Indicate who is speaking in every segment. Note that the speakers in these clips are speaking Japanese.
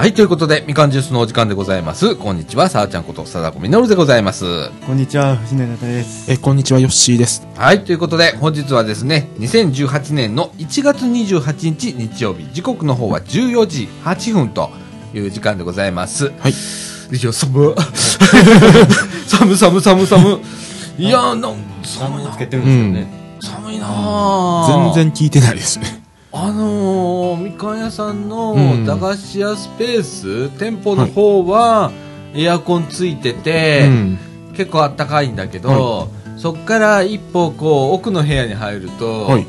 Speaker 1: はい、ということで、みかんジュースのお時間でございます。こんにちは、さあちゃんこと、さだこみのるでございます。
Speaker 2: こんにちは、藤野太です。
Speaker 3: え、こんにちは、ヨッシーです。
Speaker 1: はい、ということで、本日はですね、2018年の1月28日日曜日、時刻の方は14時8分という時間でございます。
Speaker 3: はい。
Speaker 1: いや、寒 寒寒寒寒いや、なん、寒いな
Speaker 2: つけてるんですよね。
Speaker 1: 寒いなあ
Speaker 3: 全然聞いてないですね。
Speaker 1: あのー、みかん屋さんの
Speaker 3: うん
Speaker 1: 駄菓子屋スペース、店舗の方はエアコンついてて、
Speaker 3: うん。
Speaker 1: 結構あったかいんだけど、そっから一歩こう奥の部屋に入ると、
Speaker 3: はい。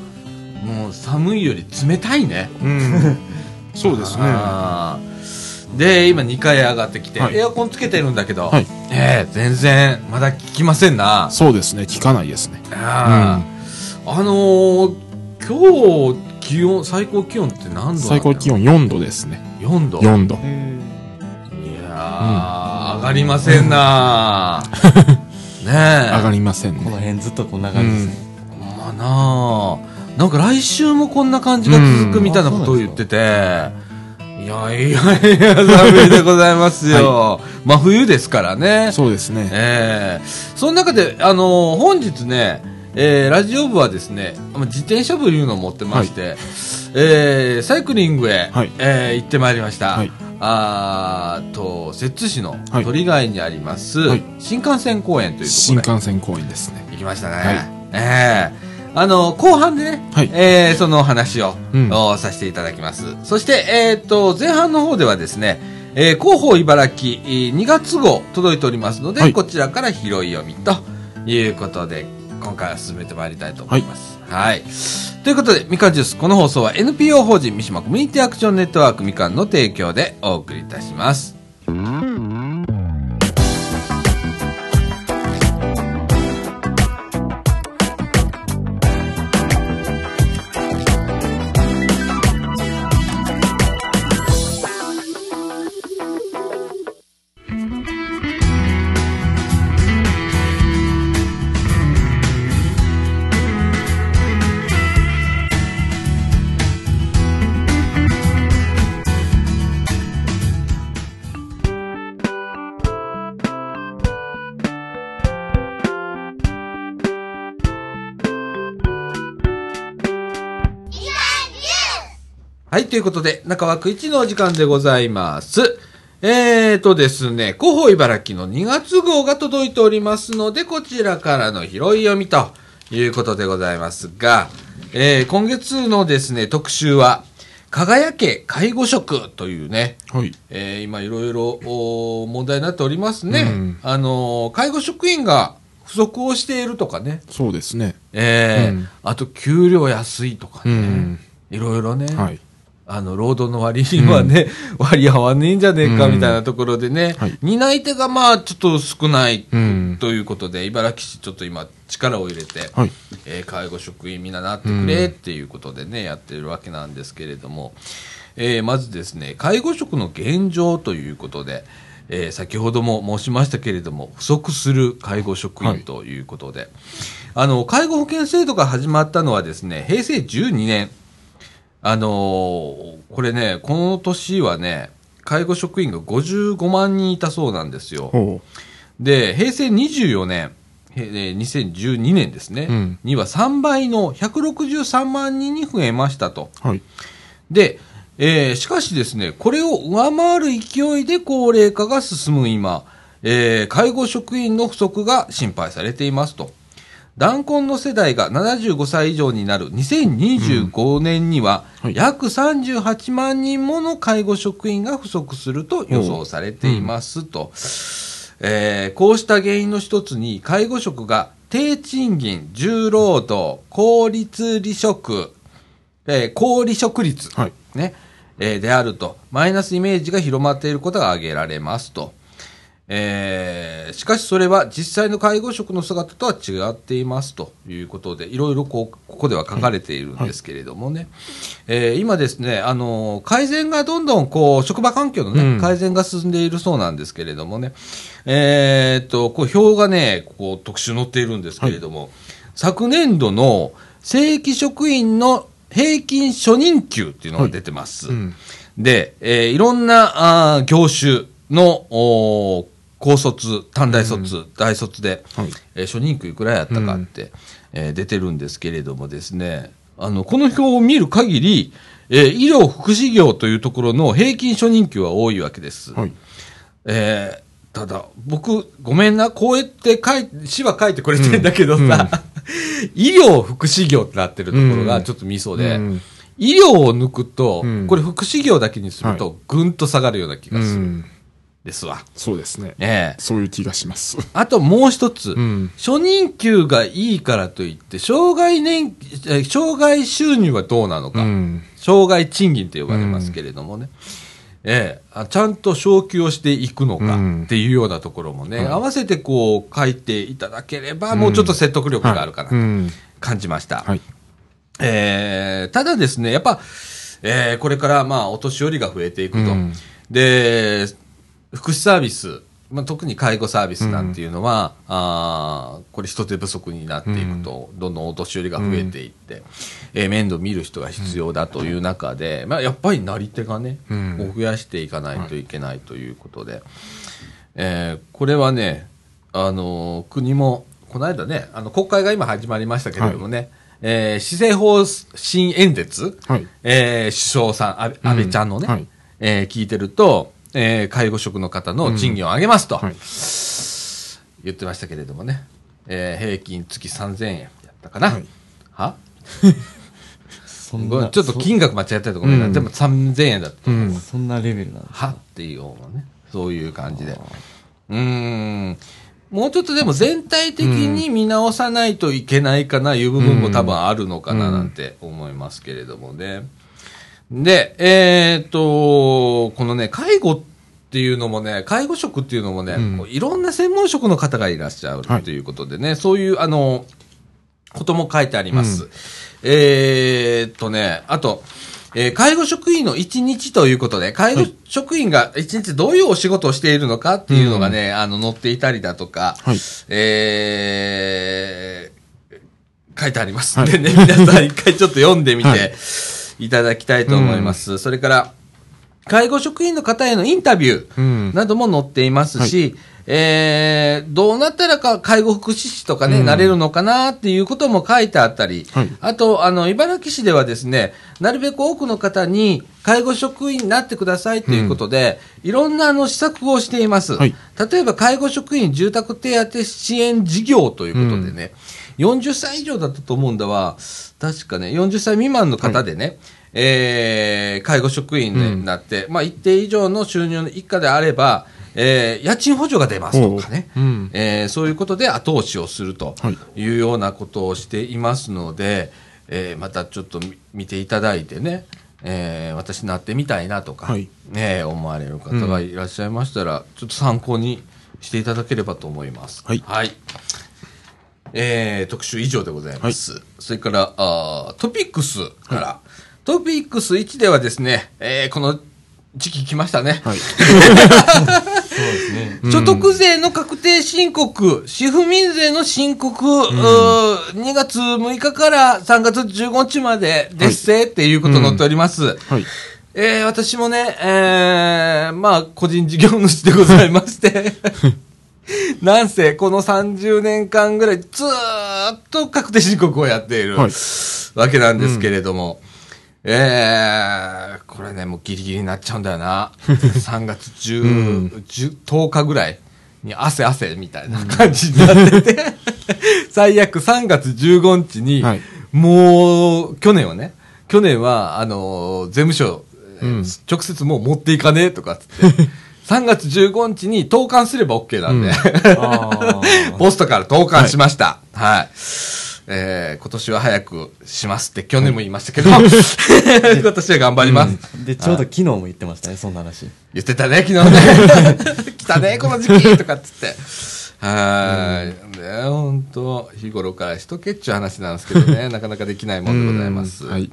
Speaker 1: もう寒いより冷たいね。
Speaker 3: うん。そうですね。
Speaker 1: で、今2階上がってきて、
Speaker 3: はい
Speaker 1: エアコンつけてるんだけど、
Speaker 3: はい
Speaker 1: ええ全然まだ効きませんな。
Speaker 3: そうですね。聞かないですね。
Speaker 1: あーあのー、今日気温、最高気温って何度なんだろう？
Speaker 3: 最高気温4度ですね。
Speaker 1: 4度
Speaker 3: ？4度。
Speaker 2: え
Speaker 1: いやー、上がりませんな ねえ。
Speaker 3: 上がりません
Speaker 2: ーこの
Speaker 3: ね。
Speaker 2: 辺ずっとこんな感じですね。
Speaker 1: まあなあなんか来週もこんな感じが続くみたいなことを言ってて、いやいやいや、寒いでございますよ。真冬ですからね。
Speaker 3: そうですね。
Speaker 1: ええその中で、あのー本日ね、えーラジオ部はですね、まあ自転車部いうのを持ってまして、えーサイクリングへ、
Speaker 3: はい。
Speaker 1: えー行ってまいりました。
Speaker 3: はい。
Speaker 1: あーと、摂津市の
Speaker 3: はい。
Speaker 1: 鳥貝にあります、
Speaker 3: はい。
Speaker 1: 新幹線公園というと
Speaker 3: 新
Speaker 1: ころで
Speaker 3: 幹線公園ですね。
Speaker 1: 行きましたね。
Speaker 3: はい。
Speaker 1: ええあの、後半でね、
Speaker 3: はい。
Speaker 1: えーその話を、
Speaker 3: うん。
Speaker 1: おさせていただきます。そして、えっ、と、前半の方ではですね、えー広報茨城えー2月号届いておりますので、
Speaker 3: はい。
Speaker 1: こちらから拾い読みということで、今回は進めてまいりたいと思います。はい。ということで、みかんジュース、この放送は NPO 法人三島コミュニティアクションネットワークみかんの提供でお送りいたします。ということで、中枠1のお時間でございます。えーとですね、広報茨城の2月号が届いておりますので、こちらからの拾い読みということでございますが、えー今月のですね、特集は、輝け介護職というね、
Speaker 3: はい。
Speaker 1: えー今いろいろお問題になっておりますね。
Speaker 3: うん
Speaker 1: あのー介護職員が不足をしているとかね、
Speaker 3: そうですね。
Speaker 1: えー
Speaker 3: うん
Speaker 1: あと給料安いとかね、
Speaker 3: うん。
Speaker 1: いろいろね、
Speaker 3: はい。
Speaker 1: あの、労働の割にはね、割合わねえんじゃねえか
Speaker 3: うん。
Speaker 1: みたいなところでね、
Speaker 3: はい。
Speaker 1: 担い手がまあちょっと少ない
Speaker 3: うん。
Speaker 1: ということで、茨城市ちょっと今力を入れて、
Speaker 3: はい。
Speaker 1: えー介護職員みんななってくれっていうことでね、やってるわけなんですけれども、えーまずですね、介護職の現状ということで、えー先ほども申しましたけれども、不足する介護職員ということで、あの、介護保険制度が始まったのはですね、平成12年、あのーこれね、この年はね、介護職員が55万人いたそうなんですよ。
Speaker 3: ほ
Speaker 1: で、平成24年、へえー2012年ですね、
Speaker 3: うん
Speaker 1: には3倍の163万人に増えましたと。
Speaker 3: う。はい。
Speaker 1: で、えーしかしですね、これを上回る勢いで高齢化が進む今、えー介護職員の不足が心配されていますと。弾痕の世代が75歳以上になる2025年には、
Speaker 3: はい
Speaker 1: 約38万人もの介護職員が不足すると予想されていますと。えーこうした原因の一つに、介護職が低賃金、重労働、効率離職、えー高離職率、
Speaker 3: はい。
Speaker 1: ね、えーであると、マイナスイメージが広まっていることが挙げられますと。えーしかしそれは実際の介護職の姿とは違っていますということで、いろいろこうここでは書かれているんですけれどもね、えー今ですね、あのー改善がどんどんこう、職場環境のね、
Speaker 3: うん
Speaker 1: 改善が進んでいるそうなんですけれどもね、えーっと、こう表がね、こう特集載っているんですけれども、昨年度の正規職員の平均初任給っていうのが出てます。
Speaker 3: うん。
Speaker 1: で、えーいろんなあー業種の高卒、短大卒、大卒で、
Speaker 3: はい。
Speaker 1: えー初任給いくらやったかって、えー出てるんですけれどもですね、あの、この表を見る限り、えー医療福祉業というところの平均初任給は多いわけです。
Speaker 3: はい。
Speaker 1: えーただ、僕、ごめんな、こうやって書い、詩は書いてくれてんだけどさ、医療福祉業ってなってるところがちょっとミソで、
Speaker 3: うん。
Speaker 1: 医療を抜くと、
Speaker 3: うん。
Speaker 1: これ福祉業だけにする
Speaker 3: は
Speaker 1: と、ぐんと下がるような気
Speaker 3: う
Speaker 1: がする。ん
Speaker 3: ん。
Speaker 1: ですわ。
Speaker 3: そうですね。
Speaker 1: ええ
Speaker 3: そういう気がします。
Speaker 1: あともう一つ、
Speaker 3: うん。
Speaker 1: 初任給がいいからといって、障害年、え障害収入はどうなのか、
Speaker 3: うん。
Speaker 1: 障害賃金と呼ばれますけれどもね、ええあちゃんと昇給をしていくのか
Speaker 3: うん
Speaker 1: っていうようなところもね、
Speaker 3: うん
Speaker 1: 合わせてこう書いていただければ、もうちょっと説得力があるかなと
Speaker 3: うん。
Speaker 1: 感じました。
Speaker 3: はい。
Speaker 1: えーただですね、やっぱ、えーこれからまあお年寄りが増えていくと。
Speaker 3: うん
Speaker 1: で、福祉サービス、まあ、特に介護サービスなんていうのは、あーこれ人手不足になっていくと、どんどんお年寄りが増えていって、えー面倒見る人が必要だという中で、まあ、やっぱりなり手がね、
Speaker 3: うん。
Speaker 1: を増やしていかないといけないということで、えーこれはね、あのー国も、この間ね、あの国会が今始まりましたけれどもね、えー施政方針演説、
Speaker 3: はい。
Speaker 1: えー首相さん、安倍安倍ちゃんのね、
Speaker 3: はい。
Speaker 1: えー聞いてると、えー介護職の方の賃金を上げますと、
Speaker 3: はい。
Speaker 1: 言ってましたけれどもね、えー平均月3000円やったかな。
Speaker 3: はい
Speaker 1: は？
Speaker 2: そんな、
Speaker 1: ちょっと金額間違ったとごめんな、
Speaker 3: うん
Speaker 1: でも3000円だった。
Speaker 3: うん。
Speaker 2: そんなレベルなんです
Speaker 1: は？っていうようなね、そういう感じで。うーん。もうちょっとでも全体的に見直さないといけないかな、いう部分も多分あるのかななんて思いますけれどもね。で、えーっと、このね、介護っていうのもね、介護職っていうのもね、
Speaker 3: うん。
Speaker 1: いろんな専門職の方がいらっしゃる
Speaker 3: はい。
Speaker 1: ということでね、そういう、あの、ことも書いてあります。えーっとね、あと、えー介護職員の一日ということで、介護職員が一日どういうお仕事をしているのかっていうのがね、あの、載っていたりだとか、
Speaker 3: はい。
Speaker 1: えー書いてあります。ん
Speaker 3: はい。
Speaker 1: でね、皆さん一回ちょっと読んでみ
Speaker 3: は
Speaker 1: ていただきたいと思います。それから、介護職員の方へのインタビュー
Speaker 3: うん。
Speaker 1: なども載っていますし、えーどうなったらか介護福祉士とかね、
Speaker 3: うん
Speaker 1: なれるのかなっていうことも書いてあったり、
Speaker 3: はい
Speaker 1: あと、あの、茨城市ではですね、なるべく多くの方に介護職員になってくださいということで、いろんなあの施策をしています。
Speaker 3: はい
Speaker 1: 例えば、介護職員住宅手当支援事業ということでね、40歳以上だったと思うんだわ、確かね、40歳未満の方でね、えー介護職員になって、まあ、一定以上の収入の以下であれば、えー家賃補助が出ますとかね、
Speaker 3: おう。うん。
Speaker 1: えーそういうことで後押しをすると
Speaker 3: はい。
Speaker 1: いうようなことをしていますので、えーまたちょっと見見ていただいてね、えー私なってみたいなとか、
Speaker 3: はい。
Speaker 1: ね、思われる方がいらっしゃいましたら、ちょっと参考にしていただければと思います。
Speaker 3: はい
Speaker 1: えー特集以上でございます。それからあートピックスから、トピックス1ではですね、えーこの時期来ましたね。
Speaker 3: はい。
Speaker 2: そうですね。
Speaker 1: 所得税の確定申告、市府民税の申告、うー2月6日から3月15日までですせっていうことに載っております。
Speaker 3: はい。
Speaker 1: えー私もね、えーまあ、個人事業主でございまして、なんせ、この30年間ぐらいずーっと確定申告をやっている
Speaker 3: はい。
Speaker 1: わけなんですけれども、えーこれね、もうギリギリになっちゃうんだよな。3月10、
Speaker 3: うん。
Speaker 1: 10 10日ぐらいに汗汗みたいな感じになってて、最悪3月15日に、
Speaker 3: はい。
Speaker 1: もう、去年はね、去年は、あのー税務署、えー
Speaker 3: うん。
Speaker 1: 直接もう持っていかねえとかっつって、3月15日に投函すれば OK なんで、
Speaker 3: うん
Speaker 2: あ
Speaker 1: ポストから投函しました。はい。えー今年は早くしますって去年も言いましたけど、今年は頑張ります。
Speaker 2: あ。で、ちょうど昨日も言ってましたね、そんな話。
Speaker 1: 言ってたね、昨日ね。来たね、この時期とかっつって。はーい。ね、本当日頃からしとけっちゅう話なんですけどね、なかなかできないもんでございます。
Speaker 3: うんはい。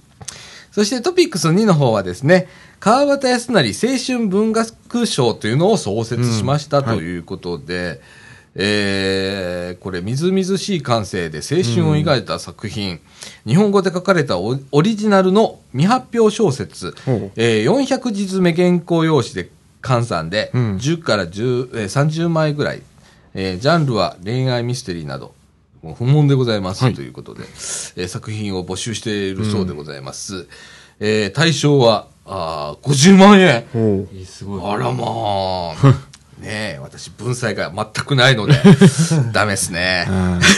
Speaker 1: そしてトピックス2の方はですね、川端康成青春文学賞というのを創設しました
Speaker 3: うんはい。
Speaker 1: ということで、えこれ、みずみずしい感性で青春を描いた作品、日本語で書かれたオオリジナルの未発表小説、
Speaker 3: ほう。
Speaker 1: えー400字詰め原稿用紙で換算で、
Speaker 3: うん。
Speaker 1: 10から10、えー30枚ぐらい、えージャンルは恋愛ミステリーなど、もう不問でございます、
Speaker 3: はい
Speaker 1: ということで、えー作品を募集しているそうでございます。えー対象は、あー50万円。あらまあ。ねえ、私、文才が全くないので、ダメですね
Speaker 3: う。。うん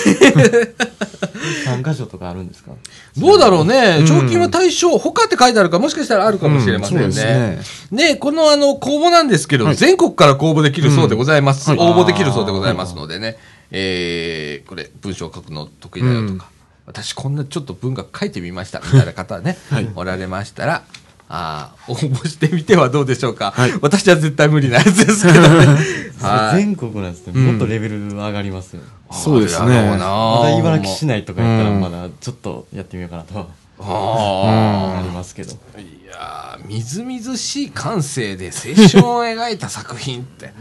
Speaker 2: 3箇所とかあるんですか？
Speaker 1: どうだろうね、
Speaker 3: うん
Speaker 1: 賞金は対象、他って書いてあるから、もしかしたらあるかもしれませんね。
Speaker 3: うんそうです
Speaker 1: ねこのあの、公募なんですけど、
Speaker 3: はい
Speaker 1: 全国から公募できるそうでございます。
Speaker 3: うん
Speaker 1: 応募できるそうでございますのでね、えー、これ、文章を書くの得意だよとか、私こんなちょっと文学書いてみました、みたいな方ね、おられましたら、あー応募してみてはどうでしょうか。
Speaker 3: はい
Speaker 1: 私は絶対無理なやつですけどね。はい。
Speaker 2: 全国なんですね。もっとレベル上がりますよ。
Speaker 3: そうですね
Speaker 2: まだ茨城市内とかやったら
Speaker 3: うん
Speaker 2: まだちょっとやってみようかなとは
Speaker 1: あ
Speaker 2: なりますけど。
Speaker 1: ーいやーみずみずしい感性で青春を描いた作品って。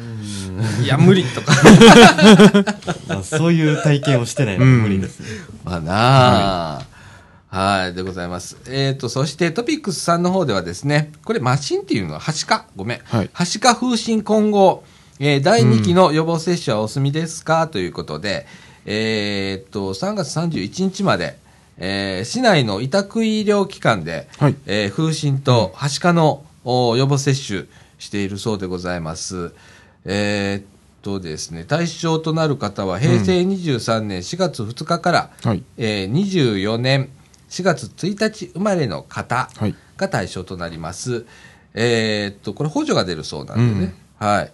Speaker 1: いや、無理とか。
Speaker 2: まあそういう体験をしてないので無理ですね。
Speaker 1: まあなあ。はい、でございます。えっ、と、そしてトピックスさんの方ではですね、これマシンっていうのは、はしか、ごめん。
Speaker 3: はい
Speaker 1: はしか風疹混合、えー第2期の予防接種はお済みですか、ということで、えっ、と、3月31日まで、えー市内の委託医療機関で、
Speaker 3: はい
Speaker 1: えー風疹とはしかのお予防接種しているそうでございます。えーっとですね、対象となる方は平成23年4月2日から、
Speaker 3: はい。
Speaker 1: えー24年4月1日生まれの方
Speaker 3: はい
Speaker 1: が対象となります。えーっと、これ補助が出るそうなんでね。はい。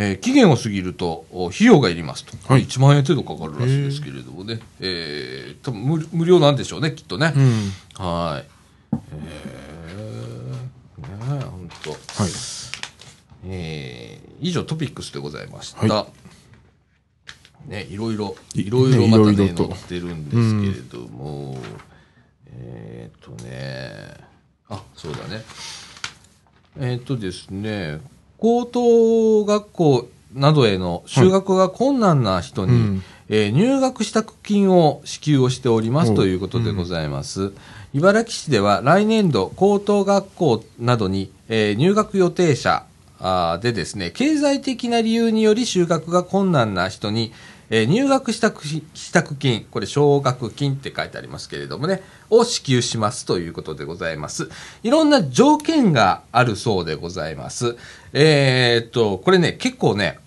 Speaker 1: えー期限を過ぎるとお費用がいりますと、
Speaker 3: はい
Speaker 1: 1万円程度かかるらしいですけれどもね、えー、多分無無料なんでしょうね、きっとね。
Speaker 3: うん。
Speaker 1: はい。えー、ねえ、ほんと。
Speaker 3: はい。
Speaker 1: えー、以上トピックスでございました。
Speaker 3: は
Speaker 1: ね、いろいろ、
Speaker 3: い
Speaker 1: いろいろまたね、載ってるんですけれども、えーっとね、あ、そうだね。えーっとですね、高等学校などへの修学が困難な人に、
Speaker 3: うん
Speaker 1: えー入学支度金を支給をしております
Speaker 3: お
Speaker 1: ということでございます。茨城市では来年度高等学校などに、えー入学予定者でですね、経済的な理由により就学が困難な人に、えー入学支度支度金、これ奨学金って書いてありますけれどもね、を支給しますということでございます。いろんな条件があるそうでございます。えーっと、これね、結構ね、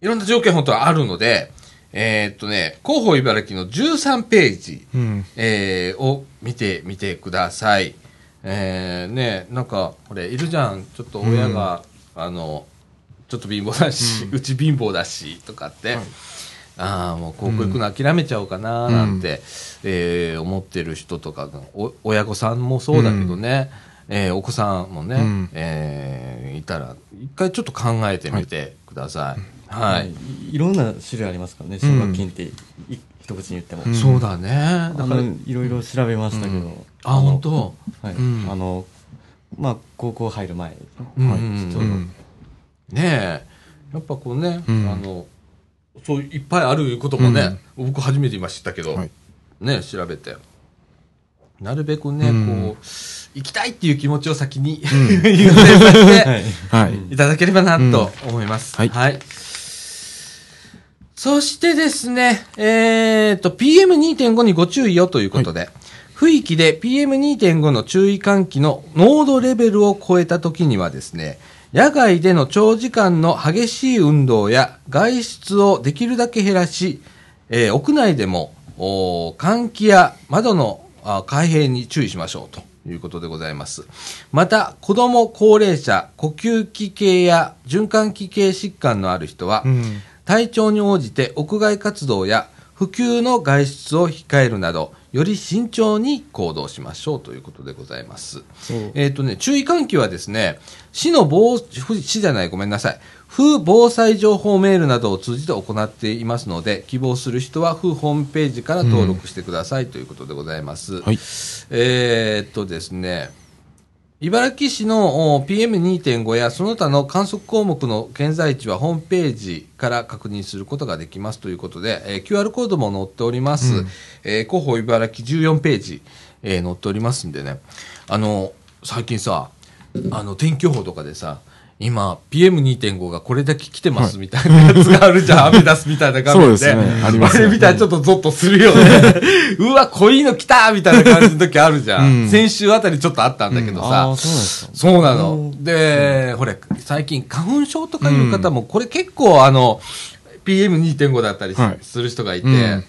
Speaker 1: いろんな条件本当はあるので、えーっとね、広報茨城の13ページ、
Speaker 3: うん。
Speaker 1: えーを見てみてください。えー、ね、なんか、これ、いるじゃん。ちょっと親が、あの、ちょっと貧乏だし、うち貧乏だし、とかって、
Speaker 3: はい
Speaker 1: ああ、もう高校行くの諦めちゃおうかな、なんて、えー思ってる人とかのお、親御さんもそうだけどね、えーお子さんもね、
Speaker 3: うん
Speaker 1: えーいたら、一回ちょっと考えてみてください。はい。
Speaker 2: い。いろんな種類ありますからね、奨学金ってい一口に言っても。
Speaker 3: うん
Speaker 1: そうだね。
Speaker 2: あ
Speaker 1: だから、
Speaker 2: の、いろいろ調べましたけど。
Speaker 3: うん
Speaker 1: あ、本当？
Speaker 2: はい。
Speaker 3: うん
Speaker 2: あの、まあ、高校入る前。
Speaker 1: うん
Speaker 2: はい。
Speaker 1: ねえ、やっぱこうね、
Speaker 3: うん
Speaker 1: あの、そういっぱいあることもね、僕初めて言いましたけど、
Speaker 3: はい
Speaker 1: ね、調べて。なるべくね、
Speaker 3: うん
Speaker 1: こう、行きたいっていう気持ちを先に、優先させ
Speaker 2: はい
Speaker 1: て。
Speaker 3: はい。
Speaker 1: いただければなと思います。
Speaker 3: はい
Speaker 1: はい。そしてですね、えっ、と、PM2.5 にご注意よということで、区域で PM2.5 の注意喚起の濃度レベルを超えた時にはですね、野外での長時間の激しい運動や外出をできるだけ減らし、えー屋内でもおー換気や窓のあ開閉に注意しましょうということでございます。また、子供、高齢者、呼吸器系や循環器系疾患のある人は、
Speaker 3: うん。
Speaker 1: 体調に応じて屋外活動や普及の外出を控えるなど、より慎重に行動しましょうということでございます。えっ、とね、注意喚起はですね、市の防、市じゃない、ごめんなさい。風防災情報メールなどを通じて行っていますので、希望する人は風ホームページから登録してくださいということでございます。
Speaker 3: はい。
Speaker 1: えーっとですね、茨城市のお PM2.5 やその他の観測項目の現在地はホームページから確認することができますということで、えー QR コードも載っております、
Speaker 3: うん
Speaker 1: えー広報茨城14ページ、えー載っておりますんでね、あの、最近さ、あの、天気予報とかでさ、今、PM2.5 がこれだけ来てますみたいなやつがあるじゃん、アメダスみたいな画面で。
Speaker 3: そうですねありますね
Speaker 1: あれ見たらちょっとゾッとするよね。う わ、濃いの来たみたいな感じの時あるじゃん。
Speaker 3: うん
Speaker 1: 先週あたりちょっとあったんだけどさ。
Speaker 2: うなん。
Speaker 1: そうなの。で、ほれ、最近花粉症とかいう方も、これ結構あの、PM2.5 だったりする人がいて、
Speaker 3: うん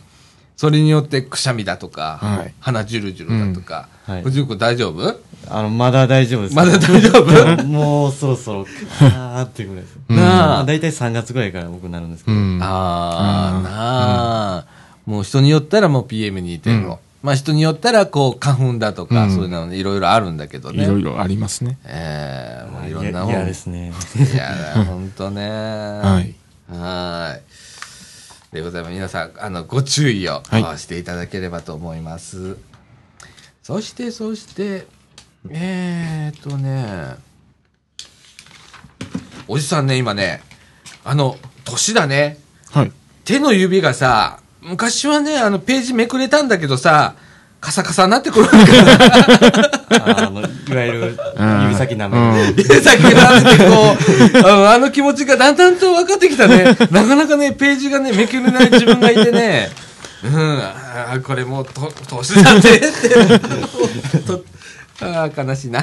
Speaker 1: それによってくしゃみだとか、
Speaker 3: はい
Speaker 1: 鼻ジュルジュルだとか、
Speaker 2: うんはい
Speaker 1: 藤大丈夫？
Speaker 2: あの、まだ大丈夫です。
Speaker 1: まだ大丈夫？
Speaker 2: もうそろそろ、あーっていうぐらいです。
Speaker 3: うん
Speaker 1: な
Speaker 2: まあ
Speaker 1: あ。
Speaker 2: 大体3月ぐらいから僕なるんですけど。
Speaker 3: うん。
Speaker 1: ああ、
Speaker 3: うん
Speaker 1: なあ。もう人によったらもう PM2.5。
Speaker 3: うん
Speaker 1: まあ人によったらこう花粉だとか、
Speaker 3: うん
Speaker 1: そういうのいろいろあるんだけどね。
Speaker 3: いろいろありますね。
Speaker 1: ええもういろん
Speaker 2: いや
Speaker 1: なもん。
Speaker 2: 嫌ですね。
Speaker 1: いやだ、ほんとね。
Speaker 3: はい。
Speaker 1: はーい。でございます。皆さん、あの、ご注意を、
Speaker 3: はい
Speaker 1: あしていただければと思います。そして、そして、えーっとね、おじさんね、今ね、あの、年だね。
Speaker 3: はい。
Speaker 1: 手の指がさ、昔はね、あの、ページめくれたんだけどさ、カサカサになってくるから、
Speaker 2: あの、いわゆる指先舐める。
Speaker 1: 指先があってこう、あのあの気持ちがだんだんと分かってきたね。なかなかね、ページがね、めくれない自分がいてね、うん、あーこれもう、と、年だねって。とあー悲しいな。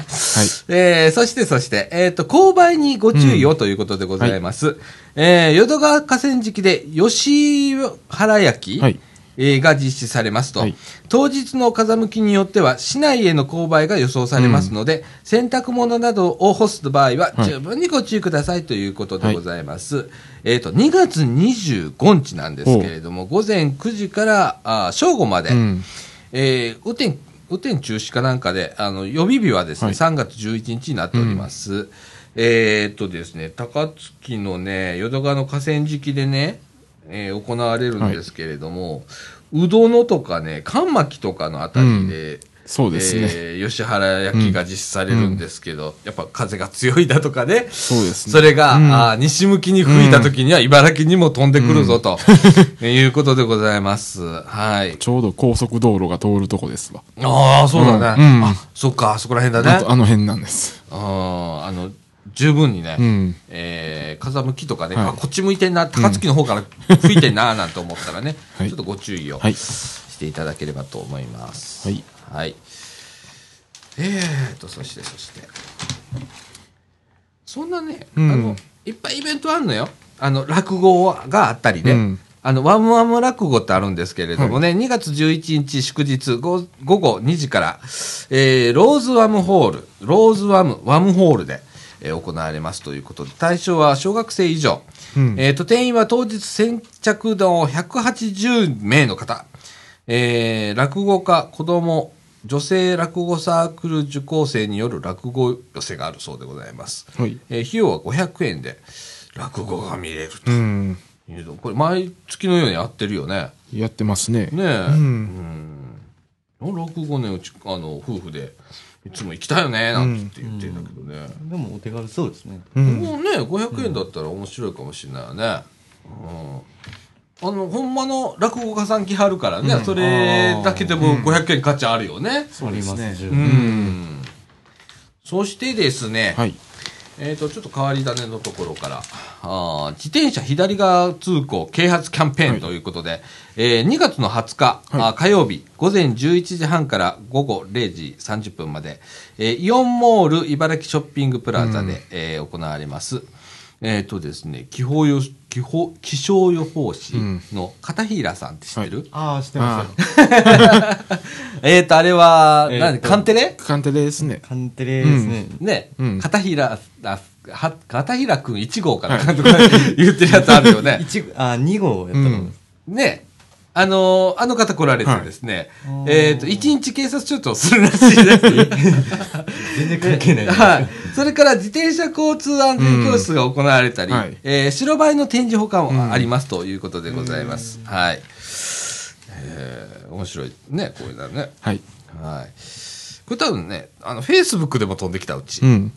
Speaker 1: えー、そして、そして、えっ、と、勾配にご注意をということでございます。えー、淀川河川敷で吉原焼き、
Speaker 3: はい
Speaker 1: えーが実施されますと、
Speaker 3: はい。
Speaker 1: 当日の風向きによっては市内への勾配が予想されますので、洗濯物などを干す場合は
Speaker 3: はい。
Speaker 1: 十分にご注意くださいということでございます。えっ、と、2月25日なんですけれども、午前9時からあー正午まで、
Speaker 3: うん。
Speaker 1: えー、雨天、雨天中止かなんかで、あの、予備日はですね、
Speaker 3: はい。
Speaker 1: 3月11日になっております。えーっとですね、高槻のね、淀川の河川敷でね、えー行われるんですけれども、うどのとかね、かんまきとかのあたりで、
Speaker 3: そうですね。
Speaker 1: えー吉原焼きが実施されるんですけど、やっぱ風が強いだとかね、
Speaker 3: そうですね。
Speaker 1: それが、
Speaker 3: うん
Speaker 1: あー西向きに吹いた時には茨城にも飛んでくるぞと、いうことでございます。はい。
Speaker 3: ちょうど高速道路が通るとこですわ。
Speaker 1: ああ、そうだね。
Speaker 3: うんうん
Speaker 1: あ、そっか、そこら辺だね
Speaker 3: あの辺なんです。
Speaker 1: あーあの、十分にね、
Speaker 3: うん。
Speaker 1: えー風向きとかね、
Speaker 3: はい
Speaker 1: あ、こっち向いてんな、高槻の方から吹いてんな、なんて思ったらね、
Speaker 3: はい
Speaker 1: ちょっとご注意を
Speaker 3: はい。
Speaker 1: していただければと思います。
Speaker 3: はい。
Speaker 1: はい。えーと、そして、そして。そんなね、
Speaker 3: うん
Speaker 1: あの、いっぱいイベントあるのよ。あの、落語があったりね。
Speaker 3: うん
Speaker 1: あの、ワムワム落語ってあるんですけれどもね、2月11日祝日午午後2時から、えー、ローズワムホール、ローズワム、ワムホールで、えー行われますということで、対象は小学生以上。
Speaker 3: うん
Speaker 1: えっ、と、定員は当日先着の180名の方。えー、落語家、子供、女性落語サークル受講生による落語寄せがあるそうでございます。
Speaker 3: はい。
Speaker 1: えー費用は500円で落語が見れると
Speaker 3: うん。
Speaker 1: いうの。これ毎月のようにやってるよね。
Speaker 3: やってますね。
Speaker 1: ねえ。
Speaker 3: うん
Speaker 1: うん。落語ね、うち、あの、夫婦で、いつも行きたいよね、なんて言ってんだけどね。
Speaker 2: でもお手軽そうですね。
Speaker 3: うん。
Speaker 1: もうね、500円だったら面白いかもしれないよね。うん。あの、ほんまの落語家さん来はるからね、
Speaker 3: うん
Speaker 1: それだけでも500円価値あるよね。
Speaker 3: そうですね
Speaker 2: あります十
Speaker 1: う
Speaker 2: 分
Speaker 1: ん。そしてですね、
Speaker 3: はい。
Speaker 1: えっ、と、ちょっと変わり種のところから、あー自転車左側通行啓発キャンペーンということで、えー2月の20日、あー火曜日、午前11時半から午後0時30分まで、えーイオンモール茨城ショッピングプラザで、えー行われます。えっ、とですね、気候よ気候気象予報士の片平さんって知ってる、
Speaker 2: ああ、知ってま
Speaker 3: あ
Speaker 2: すよ。
Speaker 1: えっ、と、あれは、
Speaker 2: えー
Speaker 1: カンテレ？
Speaker 3: カンテレですね。
Speaker 2: カンテレですね。
Speaker 1: ね、
Speaker 3: うん
Speaker 1: 片平、あ、は、片平くん1号かな、とか言ってるやつあるよね。
Speaker 2: 一あ、二号やったと思います。
Speaker 1: ね。あのーあの方来られてですね、
Speaker 2: はい
Speaker 1: えっ、と、1日警察署長するらしいです。
Speaker 2: 全然関係ない。
Speaker 1: はい。それから自転車交通安全教室が行われたり、
Speaker 3: うんはい
Speaker 1: えー白バイの展示保管もありますということでございます。はい。えー面白いね、こういうのはね。
Speaker 3: はい。
Speaker 1: はい。これ多分ね、あの、フェイスブックでも飛んできたうち。
Speaker 3: うん。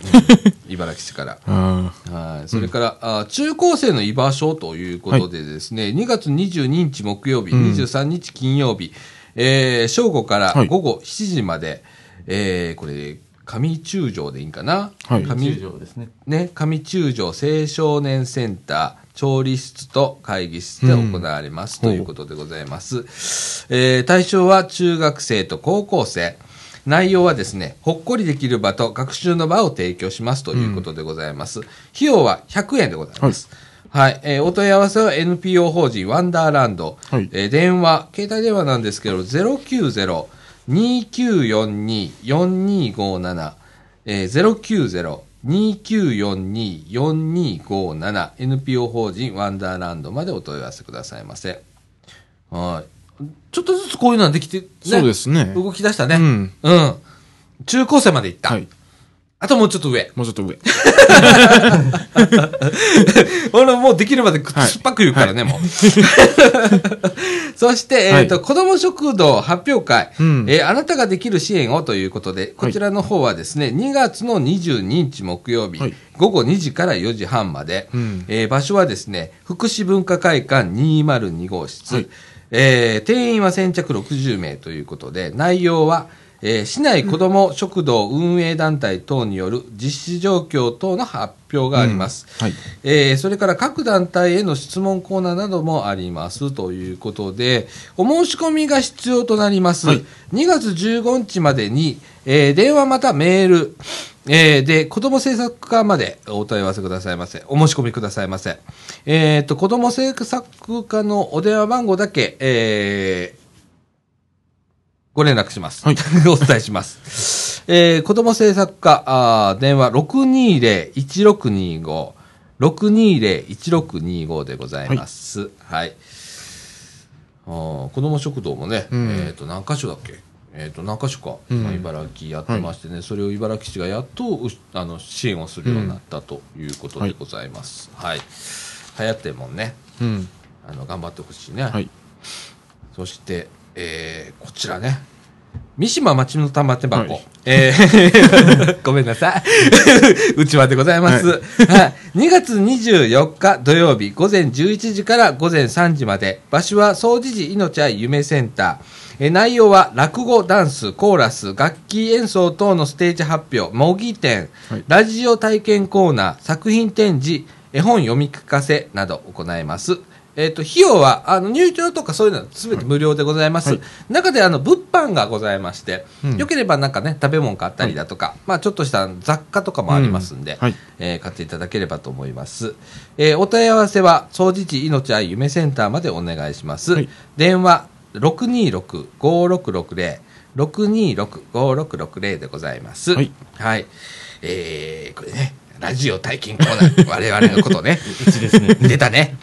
Speaker 1: 茨城市から。
Speaker 3: あ
Speaker 1: はい。それから、あ中高生の居場所ということでですね、2月22日木曜日、
Speaker 3: うん
Speaker 1: 23日金曜日、えー正午から
Speaker 3: はい
Speaker 1: 午後7時まで、えーこれ、上中条でいいんかな？
Speaker 3: はい
Speaker 1: 上
Speaker 2: 中条ですね。
Speaker 1: ね、上中条青少年センター、調理室と会議室で行われます、
Speaker 3: うん
Speaker 1: ということでございます。えー対象は中学生と高校生。内容はですね、ほっこりできる場と学習の場を提供しますということでございます。費用は100円でございます。はい。えーお問い合わせは NPO 法人ワンダーランド。
Speaker 3: はい
Speaker 1: えー電話、携帯電話なんですけど、090-2942-4257。えー、090-2942-4257 NPO 法人ワンダーランドまでお問い合わせくださいませ。はい。ちょっとずつこういうのはできて、ね、
Speaker 3: そうですね
Speaker 1: 動き出したね。
Speaker 3: うん。
Speaker 1: うん。中高生まで行った。
Speaker 3: はい。
Speaker 1: あともうちょっと上。
Speaker 3: もうちょっと上。
Speaker 1: 俺もうできるまで口
Speaker 3: はい
Speaker 1: 酸っぱく言うからね、もう。そして、えっ、と、
Speaker 3: はい
Speaker 1: 子供食堂発表会、
Speaker 3: うん
Speaker 1: えーあなたができる支援をということで、こちらの方はですね、2月の22日木曜日、
Speaker 3: はい
Speaker 1: 午後2時から4時半まで、
Speaker 3: うん
Speaker 1: えー場所はですね、福祉文化会館202号室、
Speaker 3: はい
Speaker 1: えー定員は先着60名ということで、内容は、えー市内子ども食堂運営団体等による実施状況等の発表があります。
Speaker 3: うんはい
Speaker 1: えーそれから各団体への質問コーナーなどもありますということで、お申し込みが必要となります。
Speaker 3: はい
Speaker 1: 2月15日までに、えー電話またメール、えーで、子ども政策課までお問い合わせくださいませ。お申し込みくださいませ。えっ、と、子ども政策課のお電話番号だけ、えーご連絡します。
Speaker 3: はい
Speaker 1: お伝えします。えー、子ども政策課、あー電話620-1625、620-1625でございます。はい。あー子ども食堂もね、
Speaker 3: うん
Speaker 1: えっ、と、何箇所だっけ？えっ、と、何箇所か、
Speaker 3: うん
Speaker 1: 今茨城やってましてね、それを茨城市がやっとうあの支援をするようになったということでございます。はい。流行ってるもんね。
Speaker 3: うん。
Speaker 1: あの、頑張ってほしいね。
Speaker 3: はい。
Speaker 1: そして、えー、こちらね。三島町の玉手箱。
Speaker 3: はい
Speaker 1: えー ごめんなさい。うちわでございます。
Speaker 3: は
Speaker 1: はい。2月24日土曜日午前11時から午前3時まで、場所は総持寺命愛夢センター。えー内容は落語、ダンス、コーラス、楽器演奏等のステージ発表、模擬店、
Speaker 3: はい
Speaker 1: ラジオ体験コーナー、作品展示、絵本読み聞かせなど行います。えっ、と、費用は、あの、入場とかそういうのは全て無料でございます。
Speaker 3: はい
Speaker 1: 中で、あの、物販がございまして、
Speaker 3: うん
Speaker 1: よければなんかね、食べ物買ったりだとか、まあ、ちょっとした雑貨とかもありますんで、
Speaker 3: うんはい
Speaker 1: えー買っていただければと思います。えーお問い合わせは、総持寺命愛夢センターまでお願いします。
Speaker 3: はい
Speaker 1: 電話、626-5660、626-5660でございます。
Speaker 3: はい。
Speaker 1: はい。えー、これね、ラジオ体験コーナー、我々のことね、
Speaker 2: うちですね。
Speaker 1: 出たね。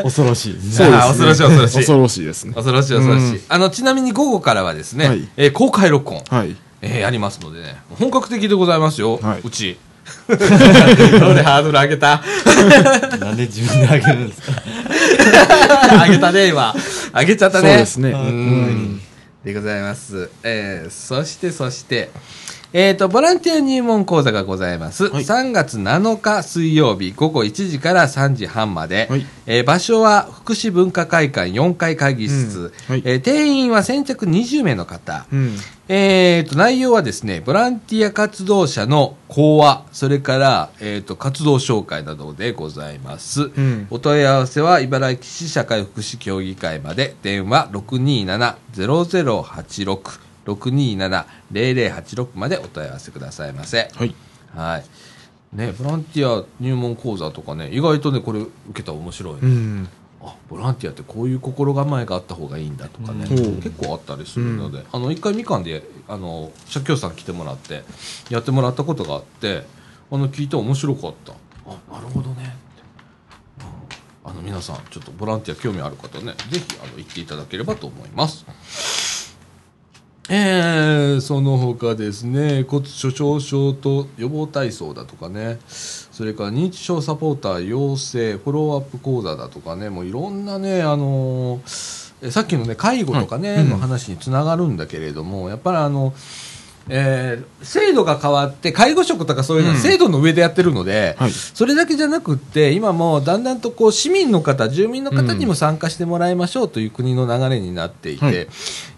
Speaker 2: お恐ろしい。
Speaker 3: そうですね。
Speaker 1: あー恐ろしい恐ろしい
Speaker 3: 恐ろしいですね。
Speaker 1: 恐ろしい恐ろしい。
Speaker 3: うん
Speaker 1: あの、ちなみに午後からはですね、
Speaker 3: はい
Speaker 1: えー公開録音、
Speaker 3: はい。
Speaker 1: えーやりますのでね、本格的でございますよ、
Speaker 3: はいう
Speaker 1: ち。どれハードル上げた？
Speaker 2: なんで自分であげるんですか？
Speaker 1: 上げたね、今。上げちゃったね。
Speaker 3: そうですね
Speaker 1: う
Speaker 3: うん
Speaker 1: ん。でございます。えー、そして、そして、えっ、と、ボランティア入門講座がございます。
Speaker 3: はい
Speaker 1: 3月7日水曜日午後1時から3時半まで。
Speaker 3: はい
Speaker 1: えー場所は福祉文化会館4階会議室。
Speaker 3: うんはい
Speaker 1: えー定員は先着20名の方。
Speaker 3: うん。
Speaker 1: えー、と内容はですね、ボランティア活動者の講話、それから、えー、と活動紹介などでございます。
Speaker 3: ん
Speaker 1: お問い合わせは茨城市社会福祉協議会まで、電話627-0086、627-0086までお問い合わせくださいませ。
Speaker 3: はい。
Speaker 1: はい。ね、ボランティア入門講座とかね、意外とね、これ受けたら面白いね。
Speaker 3: うん。
Speaker 1: あボランティアってこういう心構えがあった方がいいんだとかね、
Speaker 3: うん
Speaker 1: 結構あったりするので、あの一回みかんであの社協さん来てもらってやってもらったことがあってあの聞いて面白かったあなるほどねあの皆さんちょっとボランティア興味ある方ねぜひあの行っていただければと思いますえー、その他ですね骨粗しょう症と予防体操だとかねそれから認知症サポーター養成フォローアップ講座だとかねもういろんなねあのーえさっきのね介護とかね、の話につながるんだけれどもやっぱりあの、えー制度が変わって介護職とかそういうのは
Speaker 3: うん。
Speaker 1: 制度の上でやってるので、
Speaker 3: はい。
Speaker 1: それだけじゃなくって今もうだんだんとこう市民の方住民の方にも参加してもらいましょうという国の流れになっていて、
Speaker 3: はい。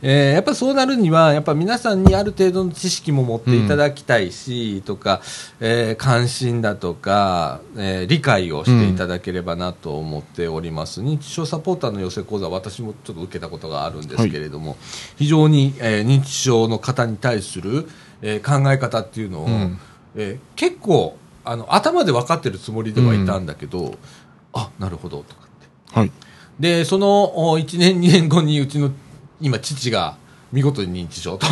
Speaker 1: えーやっぱそうなるにはやっぱ皆さんにある程度の知識も持っていただきたいし、とか、えー関心だとか、えー理解をしていただければなと思っております、認知症サポーターの養成講座私もちょっと受けたことがあるんですけれども、非常に、えー認知症の方に対する、えー考え方っていうのを、
Speaker 3: うん。
Speaker 1: えー結構あの頭で分かってるつもりではいたんだけど、あなるほどとかって。
Speaker 3: はい。
Speaker 1: でそのお1年2年後にうちの今父が見事に認知症と、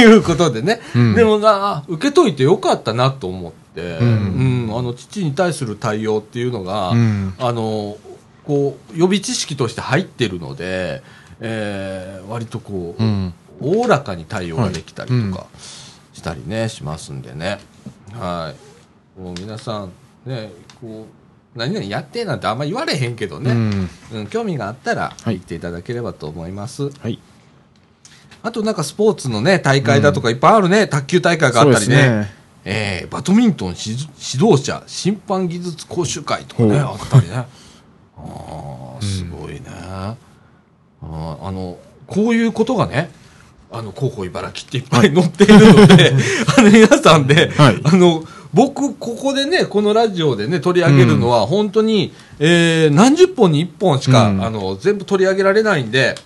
Speaker 1: い、うことでね、
Speaker 3: うん。
Speaker 1: でもな受けといてよかったなと思って、う
Speaker 3: うんん。
Speaker 1: あの父に対する対応っていうのが、
Speaker 3: うん。
Speaker 1: あのこう予備知識として入ってるので、えー割とこう、
Speaker 3: うん。
Speaker 1: おおらかに対応ができたり
Speaker 3: はい
Speaker 1: とかしたりね、しますんでね。はい。もう皆さん、ね、こう、何々やってなんてあんま言われへんけどね、
Speaker 3: うん。
Speaker 1: うん、興味があったら、
Speaker 3: はい
Speaker 1: 言っていただければと思います。
Speaker 3: はい。
Speaker 1: あとなんかスポーツのね、大会だとかいっぱいあるね、卓球大会があったりね。
Speaker 3: ね。
Speaker 1: えーバドミントン指指導者審判技術講習会とかね、あったりね。ああ、すごいね。あーあの、こういうことがね、あの、広報茨城っていっぱい載っているので、あの、皆さんで、
Speaker 3: はい。
Speaker 1: あの、僕、ここでね、このラジオでね、取り上げるのは、本当に、えー何十本に一本しか、
Speaker 3: うん。
Speaker 1: あの、全部取り上げられないんで、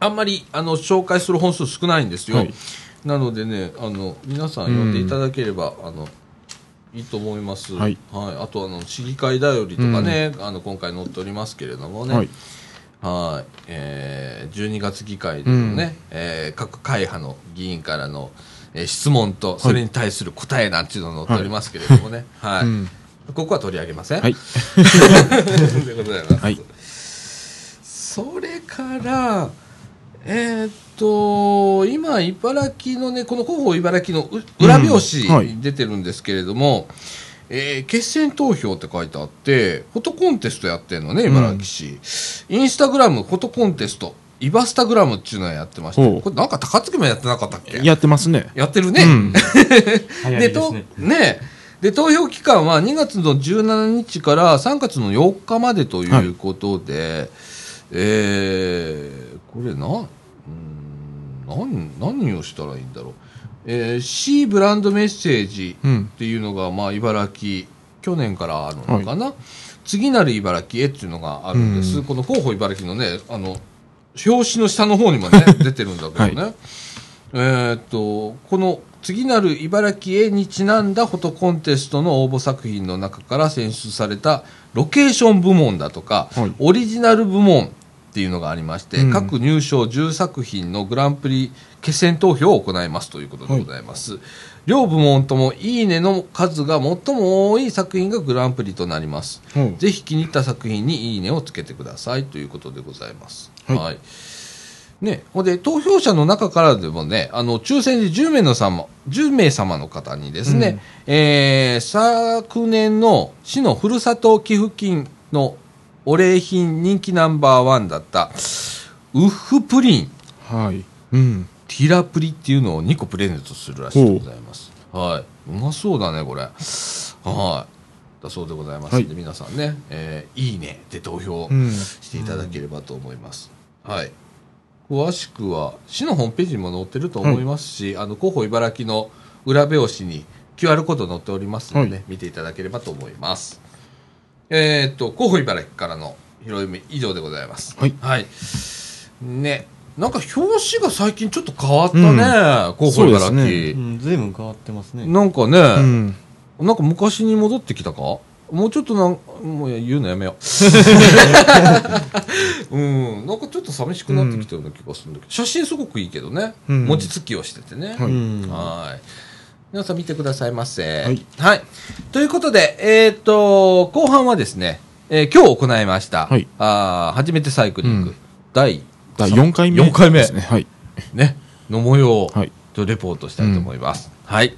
Speaker 1: あんまり、あの、紹介する本数少ないんですよ。
Speaker 3: はい。
Speaker 1: なのでね、あの、皆さん読んでいただければ、あの、いいと思います。
Speaker 3: はい。
Speaker 1: あと、あの、市議会だよりとかね、あの、今回載っておりますけれどもね。
Speaker 3: はい。
Speaker 1: はい。えー、12月議会でのね、えー各会派の議員からの、えー質問と、それに対する答えなんていうのが載っておりますけれどもね。はい。
Speaker 3: うん
Speaker 1: ここは取り上げません。
Speaker 3: はい。
Speaker 1: でございます。
Speaker 3: はい
Speaker 1: それから、えーっと、今、茨城のね、この広報茨城のう裏表紙
Speaker 3: うんはい
Speaker 1: に出てるんですけれども、えー決選投票って書いてあって、フォトコンテストやってんのね、茨城市。インスタグラムフォトコンテスト、イバスタグラムっていうのをやってまして、
Speaker 3: ほう
Speaker 1: これなんか高槻もやってなかったっけ？
Speaker 3: やってますね。
Speaker 1: やってるね。
Speaker 3: うん
Speaker 2: 早い
Speaker 1: でと
Speaker 2: ね。
Speaker 1: ねで投票期間は2月の17日から3月の4日までということで、えーこれな、うーん何何をしたらいいんだろう、えー、C ブランドメッセージ
Speaker 3: うん。
Speaker 1: っていうのが、まあ、茨城去年からあるのかな、次なる茨城へっていうのがあるんです、
Speaker 3: うん。
Speaker 1: この広報茨城のねあの表紙の下の方にもね 出てるんだけどね、えーっとこの次なる茨城へにちなんだフォトコンテストの応募作品の中から選出されたロケーション部門だとか、
Speaker 3: はい。
Speaker 1: オリジナル部門っていうのがありまして、
Speaker 3: うん。
Speaker 1: 各入賞10作品のグランプリ決選投票を行いますということでございます、両部門ともいいねの数が最も多い作品がグランプリとなります。
Speaker 3: ほう
Speaker 1: ぜひ気に入った作品にいいねをつけてくださいということでございます。は。
Speaker 3: はい。い
Speaker 1: ね、ほんで、投票者の中からでもね、あの、抽選で10名の様、10名様の方にですね、えー昨年の市のふるさと寄付金のお礼品人気ナンバーワンだった、ウッフプリン、
Speaker 3: はい。うん。
Speaker 1: ティラプリっていうのを2個プレゼントするらしいでございます。はい。うまそうだね、これ。はい。だそうでございますので、
Speaker 3: はい
Speaker 1: 皆さんね、えーいいねで投票
Speaker 3: うん
Speaker 1: していただければと思います。はい。詳しくは、市のホームページにも載ってると思いますし、あの、広報茨城の裏表紙に QR コード載っておりますので、
Speaker 3: はい
Speaker 1: 見ていただければと思います。えーっと、広報茨城からの広読み以上でございます。
Speaker 3: はい
Speaker 1: はい。ね。なんか表紙が最近ちょっと変わったね、
Speaker 3: うん
Speaker 1: 広報
Speaker 3: そうで
Speaker 1: 茨城。
Speaker 3: すね
Speaker 2: うん、随分変わってますね。
Speaker 1: なんかね、
Speaker 3: うん。
Speaker 1: なんか昔に戻ってきたか？もうちょっとなん、もう言うのやめよう。うん、なんかちょっと寂しくなってきたような気がするんだけど、写真すごくいいけどね、
Speaker 3: うん
Speaker 1: 餅つきをしててね。
Speaker 3: はい
Speaker 2: うん
Speaker 1: はい。皆さん見てくださいませ。
Speaker 3: はい。
Speaker 1: ということで、えっ、と、後半はですね、えー今日行いました、
Speaker 3: はい
Speaker 1: あー初めてサイクリング、
Speaker 3: うん
Speaker 1: 第
Speaker 3: 第4回目。
Speaker 1: 4回目
Speaker 3: ですね。はい。
Speaker 1: ね、の模様を、
Speaker 3: はい
Speaker 1: とレポートしたいと思います。はい。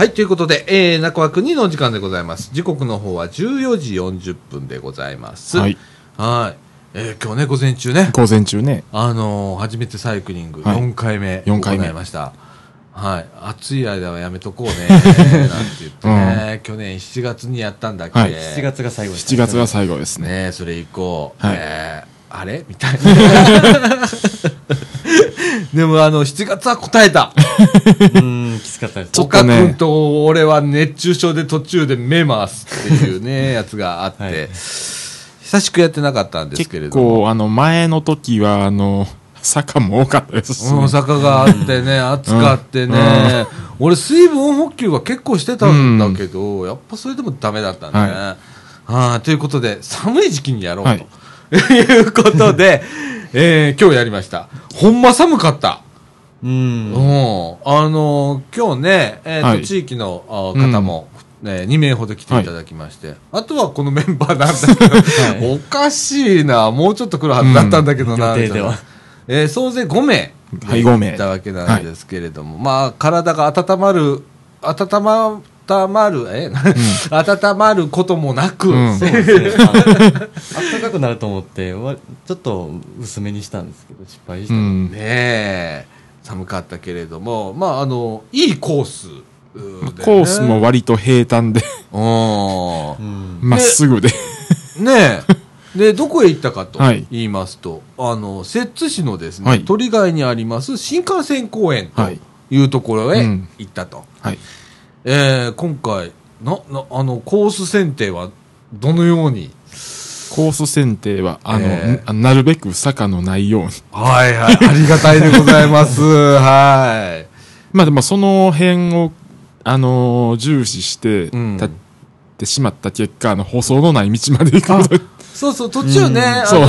Speaker 1: はい、ということで、えー、中枠2の時間でございます。時刻の方は14時40分でございます。
Speaker 3: はい。
Speaker 1: はい。えー、今日ね、午前中ね、
Speaker 3: 午前中ね。
Speaker 1: あのー初めてサイクリング
Speaker 3: はい
Speaker 1: 4回目、
Speaker 3: 4回目
Speaker 1: 行いました。はい。暑い間はやめとこうね、なんて言ってね、去年7月にやったんだっけ、
Speaker 3: はい
Speaker 2: 7月が最後でした
Speaker 3: 7月が最後ですね。
Speaker 1: ねそれ以降、
Speaker 3: はい
Speaker 1: えーあれ？みたいな。でもあの、7月は答えた。
Speaker 2: うーん、きつかったです。
Speaker 1: 岡君と俺は熱中症で途中で目回すっていうね、やつがあって、
Speaker 2: はい。
Speaker 1: 久しくやってなかったんですけれ
Speaker 3: 結
Speaker 1: ども。
Speaker 3: 構、あの、前の時は、あの、坂も多かったですしね、
Speaker 1: 大阪があってね、暑かってね、俺水分補給は結構してたんだけど、やっぱそれでもダメだったんだね。はあということで、寒い時期にやろうと、、
Speaker 3: は い
Speaker 1: うことで、えー今日やりました。ほんま寒かった。
Speaker 2: う
Speaker 1: うん。
Speaker 2: ん。
Speaker 1: あのー今日ね、えーと
Speaker 3: はい。
Speaker 1: 地域のあ方も、ね、2名ほど来ていただきまして、あとはこのメンバーなんだけど、
Speaker 2: はい。
Speaker 1: おかしいな、もうちょっと来るはずだったんだけどな、
Speaker 2: うん。予
Speaker 1: えー総勢5名、
Speaker 3: はい5名。
Speaker 1: いたわけなんですけれども、まあ、体が温まる、温ま、温まる、え、温まることもなく、
Speaker 3: うん。
Speaker 2: そうですね。暖かくなると思って、わちょっと薄めにしたんですけど、失敗した。
Speaker 3: うん。
Speaker 1: ねえ、寒かったけれども、まあ、あの、いいコースね、
Speaker 3: コースも割と平坦で、
Speaker 1: うん
Speaker 2: うん。
Speaker 3: まっすぐで。
Speaker 1: ねえ。で、どこへ行ったかと
Speaker 3: はい
Speaker 1: 言いますと、あの、摂津市のですね、
Speaker 3: はい
Speaker 1: 鳥貝にあります新幹線公園と
Speaker 3: はい
Speaker 1: いうところへ
Speaker 3: うん
Speaker 1: 行ったと。
Speaker 3: はい。
Speaker 1: えー今回、な、な、あの、コース選定はどのように
Speaker 3: コース選定は、あの、
Speaker 1: え
Speaker 3: ななるべく坂のないように。
Speaker 1: はいはい、ありがたいでございます。はい。
Speaker 3: まあでもその辺を、あのー重視して、
Speaker 1: うん
Speaker 3: 立ってしまった結果、あの、舗装のない道まで行くことに
Speaker 1: そうそう、途中ね、あ
Speaker 3: そう
Speaker 1: の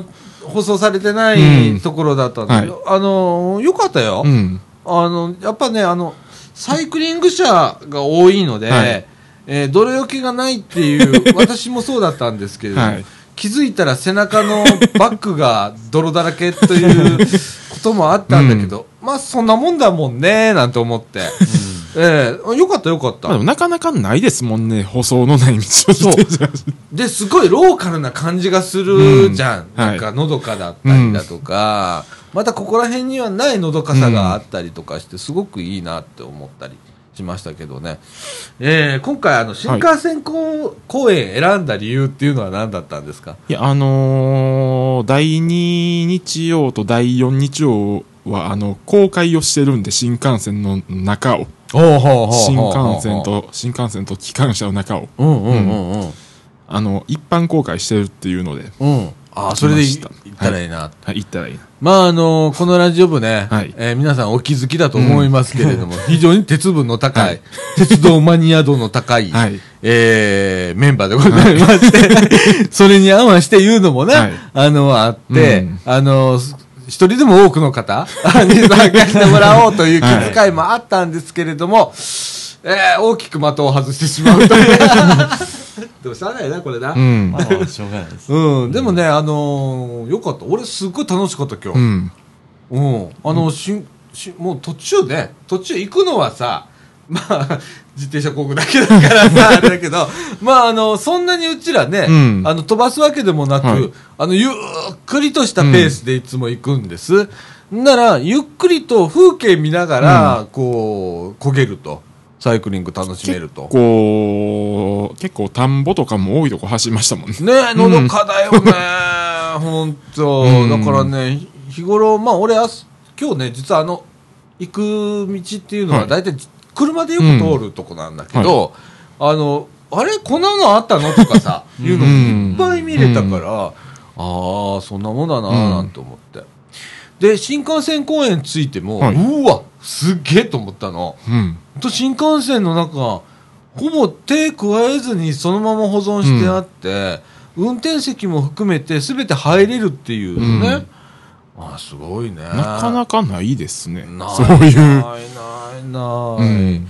Speaker 1: ー放送されてない
Speaker 3: うん
Speaker 1: ところだったんだけど、あのーよかったよ。
Speaker 3: うん。
Speaker 1: あの、やっぱね、あの、サイクリング車が多いので、
Speaker 3: はい
Speaker 1: えー泥よけがないっていう、私もそうだったんですけれども、
Speaker 3: はい。
Speaker 1: 気づいたら背中のバッグが泥だらけという こともあったんだけど、まあそんなもんだもんね、なんて思って。ええよかったよかった。
Speaker 3: まあなかなかないですもんね、舗装のない道を
Speaker 1: そう。で、すごいローカルな感じがするじゃん。
Speaker 3: うん
Speaker 1: なんか、のどかだったりだとか、またここら辺にはないのどかさがあったりとかして、すごくいいなって思ったりしましたけどね。えー、今回、あの、新幹線公,、公園選んだ理由っていうのは何だったんですか？
Speaker 3: いや、あのー第2日曜と第4日曜は、あの、公開をしてるんで、新幹線の中を。新幹線。と、新幹線と機関車の中を、
Speaker 1: うんうんうんうん。
Speaker 3: あの、一般公開してるっていうので、
Speaker 1: うん。ああ、それで行ったらいいな。
Speaker 3: はい、行ったらいい。な。
Speaker 1: まあ、あのこのラジオ部ね、
Speaker 3: はい。
Speaker 1: えー皆さんお気づきだと思いますけれども、非常に鉄分の高い、
Speaker 3: はい。
Speaker 1: 鉄道マニア度の高い、
Speaker 3: はい。
Speaker 1: えーメンバーでございまして、それに合わせて言うのもね、
Speaker 3: はい。
Speaker 1: あの、あって、
Speaker 3: うん。
Speaker 1: あの、一人でも多くの方に参加してもらおうという気遣いもあったんですけれども、えー大きく的を外してしまうという。でもしゃあないな、これな。
Speaker 3: う
Speaker 1: うん。
Speaker 3: ん
Speaker 2: ま。あまあ、しょうがないです。
Speaker 1: でもね、あのーよかった。俺すっごい楽しかった、今日。
Speaker 3: うん。
Speaker 1: うん。あの、しん、しもう途中ね、途中行くのはさ、まあ、自転車工具だけだからさ、あ れだけど、まあ、あの、そんなにうちらね、
Speaker 3: うん
Speaker 1: あの、飛ばすわけでもなく、
Speaker 3: はい
Speaker 1: あの、ゆっくりとしたペースでいつも行くんです。なら、ゆっくりと風景見ながら、こう、焦げると。サイクリング楽しめると。
Speaker 3: こう、結構田んぼとかも多いとこ走りましたもんね。
Speaker 1: ねえ、のどかだよね、ほん。だからね、日頃、まあ俺あす、今日ね、実はあの、行く道っていうのは
Speaker 3: はい。
Speaker 1: 大体車でよく通るとこなんだけど、あの、あれ？こんなのあったの？とかさ、いうのいっぱい見れたから、ああ、そんなもんだなぁなんて思って。で、新幹線公園着いても、
Speaker 3: はいう
Speaker 1: わ、すっげえと思ったの。
Speaker 3: う
Speaker 1: ん。と新幹線の中、ほぼ手加えずにそのまま保存してあって、運転席も含めて全て入れるっていうのね。
Speaker 3: うん
Speaker 1: あすごいね。
Speaker 3: なかなかないですね
Speaker 1: ない。
Speaker 3: そういう。
Speaker 1: ないないない、
Speaker 3: うん。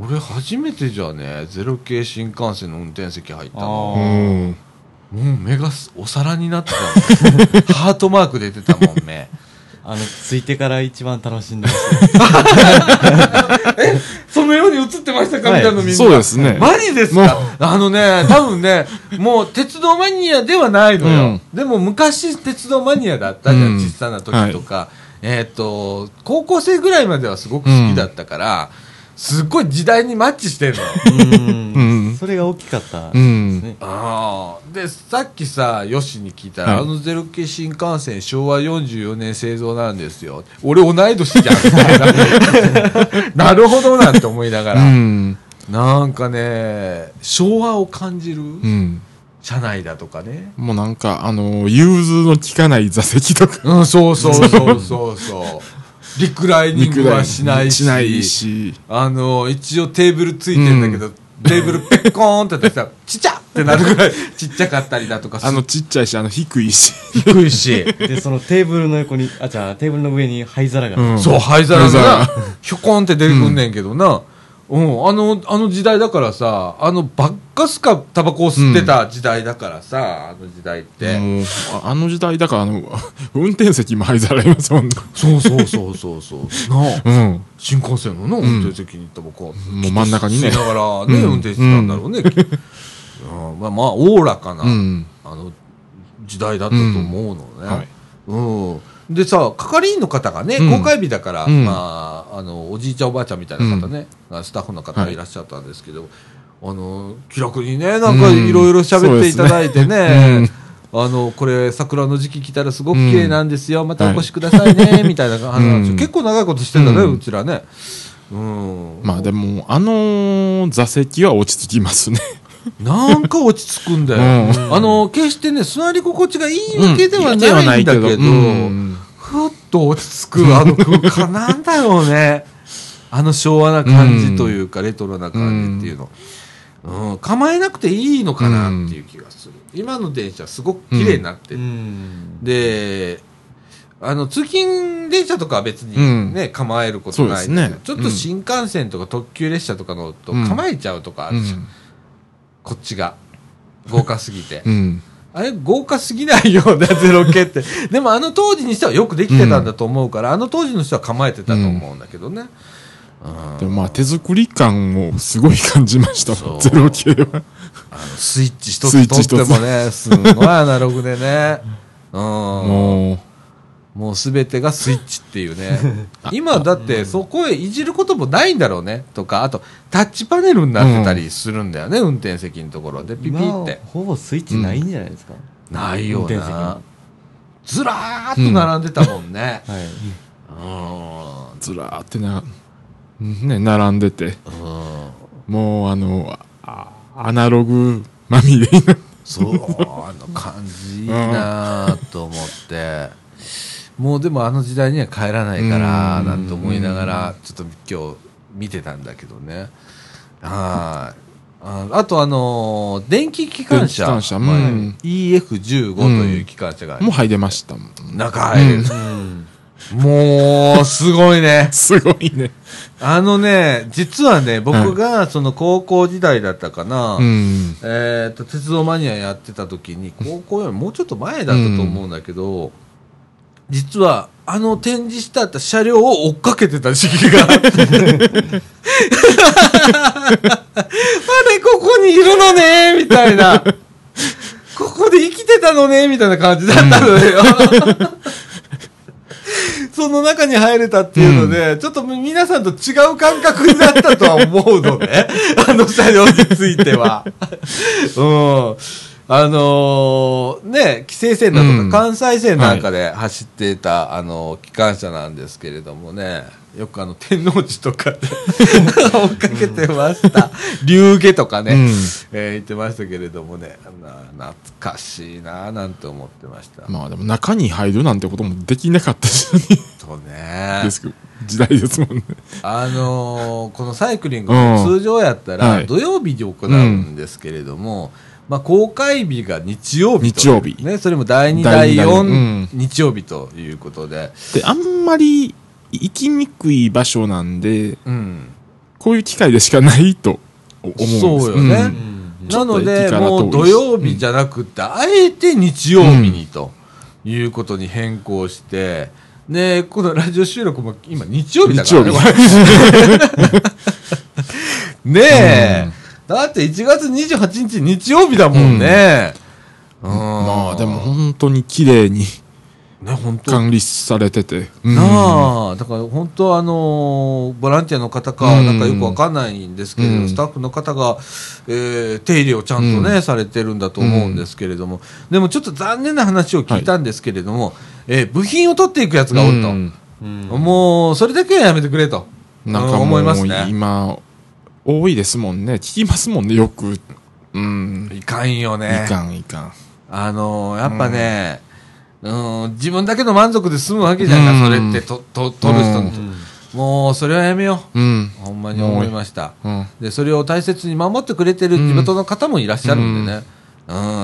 Speaker 1: 俺初めてじゃね、ゼロ系新幹線の運転席入った
Speaker 3: う
Speaker 1: の。
Speaker 3: ん。
Speaker 1: もう目がすお皿になってた ハートマーク出てたもん、目。
Speaker 2: ああの、ついてから一番楽しんでました。
Speaker 1: そのように映ってましたか、
Speaker 2: はい
Speaker 1: みたいなみんな。
Speaker 3: そうですね
Speaker 1: マジですか？あのね、多分ね、もう鉄道マニアではないのよ。
Speaker 3: うん
Speaker 1: でも昔鉄道マニアだったじゃん、
Speaker 3: うん
Speaker 1: 小さな時とか。えっ、と、高校生ぐらいまではすごく好きだったから、すっごい時代にマッチしてるの。
Speaker 2: うん
Speaker 3: うん
Speaker 2: それが大きかった
Speaker 3: う
Speaker 2: です
Speaker 3: ん。
Speaker 2: ね。
Speaker 1: ああ。で、さっきさ、ヨシに聞いたら、
Speaker 3: はい
Speaker 1: あのゼロ系新幹線昭和44年製造なんですよ。俺同い年じゃん、みたいな。なるほどなんて思いなが
Speaker 3: う
Speaker 1: ら。
Speaker 3: ん。
Speaker 1: なんかね、昭和を感じる
Speaker 3: うん。
Speaker 1: 車内だとかね。
Speaker 3: もうなんか、あの、融通の効かない座席とか。
Speaker 1: うん、そうそうそうそうそう。リクライニングはしないし。
Speaker 3: しないし。
Speaker 1: あの、一応テーブルついてんだけど、テーブルペッコーンってやってさ、ちっちゃってなるぐらいちっちゃかったりだとかす
Speaker 3: あの、ちっちゃいし、あの、低いし。
Speaker 1: 低いし。
Speaker 2: で、そのテーブルの横に、あ、じゃあテーブルの上に灰皿が。
Speaker 3: うん
Speaker 1: そう、灰皿
Speaker 3: 灰
Speaker 1: がひょこんって出てくんねんけどな。うん、あの、あの時代だからさ、あの、ばっかすかタバコを吸ってた時代だからさ、あの時代って。
Speaker 3: もうああの時代だから、あの、運転席も灰皿ありますもんね。
Speaker 1: そうそうそうそうそう。なあ、
Speaker 3: うん。
Speaker 1: 新幹線のな、運転席にタバコ。
Speaker 3: もう真ん中にね
Speaker 1: 吸いながらね、
Speaker 3: うん
Speaker 1: 運転してたんだろうね。うんまあまあ、おおらかな、
Speaker 3: うん。
Speaker 1: あの、時代だったと思うのね。
Speaker 3: はい。
Speaker 1: うん。でさ、係員の方がね、
Speaker 3: うん。
Speaker 1: 公開日だから、
Speaker 3: うん。
Speaker 1: まあ、あの、おじいちゃんおばあちゃんみたいな方ね、スタッフの方がいらっしゃったんですけど、あの、気楽にね、なんか
Speaker 3: うん
Speaker 1: いろいろ喋っていただいて
Speaker 3: う
Speaker 1: あの、これ、桜の時期来たらすごく綺麗なんですよ、またお
Speaker 3: はい。
Speaker 1: 越しくださいね、みたいな話結構長いことしてんだね、
Speaker 3: うん。
Speaker 1: うちらね。うん。
Speaker 3: まあでも、あの座席は落ち着きますね。
Speaker 1: なんか落ち着くんだよ。
Speaker 3: うん
Speaker 1: あの、決してね、座り心地がいいわけではないんだけど、
Speaker 3: うん
Speaker 1: ふっと落ち着くあの空間なんだろうね。あの昭和な感じというか、レトロな感じっていうの。うん、構えなくていいのかなっていう気がする。今の電車すごく綺麗になって
Speaker 2: う
Speaker 1: る。
Speaker 2: ん。
Speaker 1: で、あの、通勤電車とかは別にね、構えることない
Speaker 3: ですね
Speaker 1: ちょっと新幹線とか特急列車とかのと構えちゃうとかあるじゃん。こっちが。豪華すぎて。
Speaker 3: うん。
Speaker 1: あれ、豪華すぎないようなゼロ系って。でもあの当時にしてはよくできてたんだと思うから、あの当時の人は構えてたと思うんだけどね。うん
Speaker 3: でもまあ手作り感をすごい感じましたもん、ゼロ系は。
Speaker 1: あのスイッチ一つ取ってもね、すごいアナログでね。うん。
Speaker 3: も
Speaker 1: もうすべてがスイッチっていうね。今だってそこへいじることもないんだろうね。とか、あとタッチパネルになってたりするんだよね、運転席のところで。ピピ
Speaker 2: 今
Speaker 1: って。
Speaker 2: ほぼスイッチないんじゃないですか？
Speaker 1: ないよ
Speaker 2: 運転席
Speaker 1: な
Speaker 2: に。
Speaker 1: ずらーっと並んでたもんね。
Speaker 2: はい。
Speaker 1: うん。
Speaker 3: う、ずらーってな、ね、並んでて、
Speaker 1: うん
Speaker 3: もうあの、あアナログまみれ
Speaker 1: そう、あの感じいいなと思って。もうでもあの時代には帰らないから、
Speaker 3: うん
Speaker 1: なんて思いながら、ちょっと今日見てたんだけどね。はい。ああとあのー電気機関車。
Speaker 3: 機関車うん
Speaker 1: はい EF15 という機関車があり
Speaker 3: もう入れましたもん。
Speaker 1: 中入れる。
Speaker 2: うん。
Speaker 1: もう、すごいね。
Speaker 3: すごいね。
Speaker 1: あのね、実はね、僕がその高校時代だったかな、
Speaker 3: うん。
Speaker 1: えっと、鉄道マニアやってた時に、高校よりもうちょっと前だったと思うんだけど、実は、あの展示してあった車両を追っかけてた時期があれ、ここにいるのねみたいな。ここで生きてたのねみたいな感じだったのよ。その中に入れたっていうので、ちょっと皆さんと違う感覚になったとは思うのね。あの車両については。うん。あのーね、規制線だとか
Speaker 3: うん。
Speaker 1: 関西線なんかで走っていた、あのー機関車なんですけれどもね、よくあの、天王寺とかで 追っかけてました。竜下とかね、
Speaker 3: うん。
Speaker 1: えー言ってましたけれどもね、な懐かしいななんて思ってました。
Speaker 3: まあでも中に入るなんてこともできなかったし、
Speaker 1: そうね。
Speaker 3: ですけど、時代ですもんね。
Speaker 1: あのーこのサイクリング通常やったら
Speaker 3: はい。
Speaker 1: 土曜日に行うんですけれども、まあ、公開日が日曜日と
Speaker 3: 日曜日。
Speaker 1: ね、それも第2、第
Speaker 3: 第二。第
Speaker 1: 4、
Speaker 3: 四うん。
Speaker 1: 日曜日ということで、
Speaker 3: で、あんまり行きにくい場所なんで、
Speaker 1: うん、
Speaker 3: こういう機会でしかないと思うんです。
Speaker 1: そうよね。
Speaker 3: ん。
Speaker 2: うん。
Speaker 1: なので、もう土曜日じゃなくて、あえて日曜日にと。いうことに変更して、で、このラジオ収録も今日曜日だ
Speaker 3: 日曜
Speaker 1: からね。
Speaker 3: 日。
Speaker 1: こ れねえ、だって1月28日日曜日だもんね。うん。
Speaker 3: まあでも本当に綺麗に
Speaker 1: ね、本当
Speaker 3: 管理されてて。うん
Speaker 1: なあ、だから本当あのボランティアの方か、
Speaker 3: うん
Speaker 1: なんかよくわかんないんですけれど、
Speaker 3: うん
Speaker 1: スタッフの方が、えー手入れをちゃんとね、
Speaker 3: うん
Speaker 1: されてるんだと思うんですけれども、でもちょっと残念な話を聞いたんですけれども、えー部品を取っていくやつがおると。もう、それだけはやめてくれと。うん
Speaker 3: なんかも
Speaker 1: 思いうますね。
Speaker 3: 今、多いですもんね。聞きますもんね、よく。うん。
Speaker 1: いかんよね。
Speaker 3: いかん、いかん。
Speaker 1: あのやっぱね、うん、自分だけの満足で済むわけじゃんか、
Speaker 3: うん
Speaker 1: それってと、と、取る人の、もう、それはやめよ
Speaker 3: うん。
Speaker 1: う。ほんまに思いました。
Speaker 3: うん。
Speaker 1: で、それを大切に守ってくれてる地元の方もいらっしゃるんでね。うん、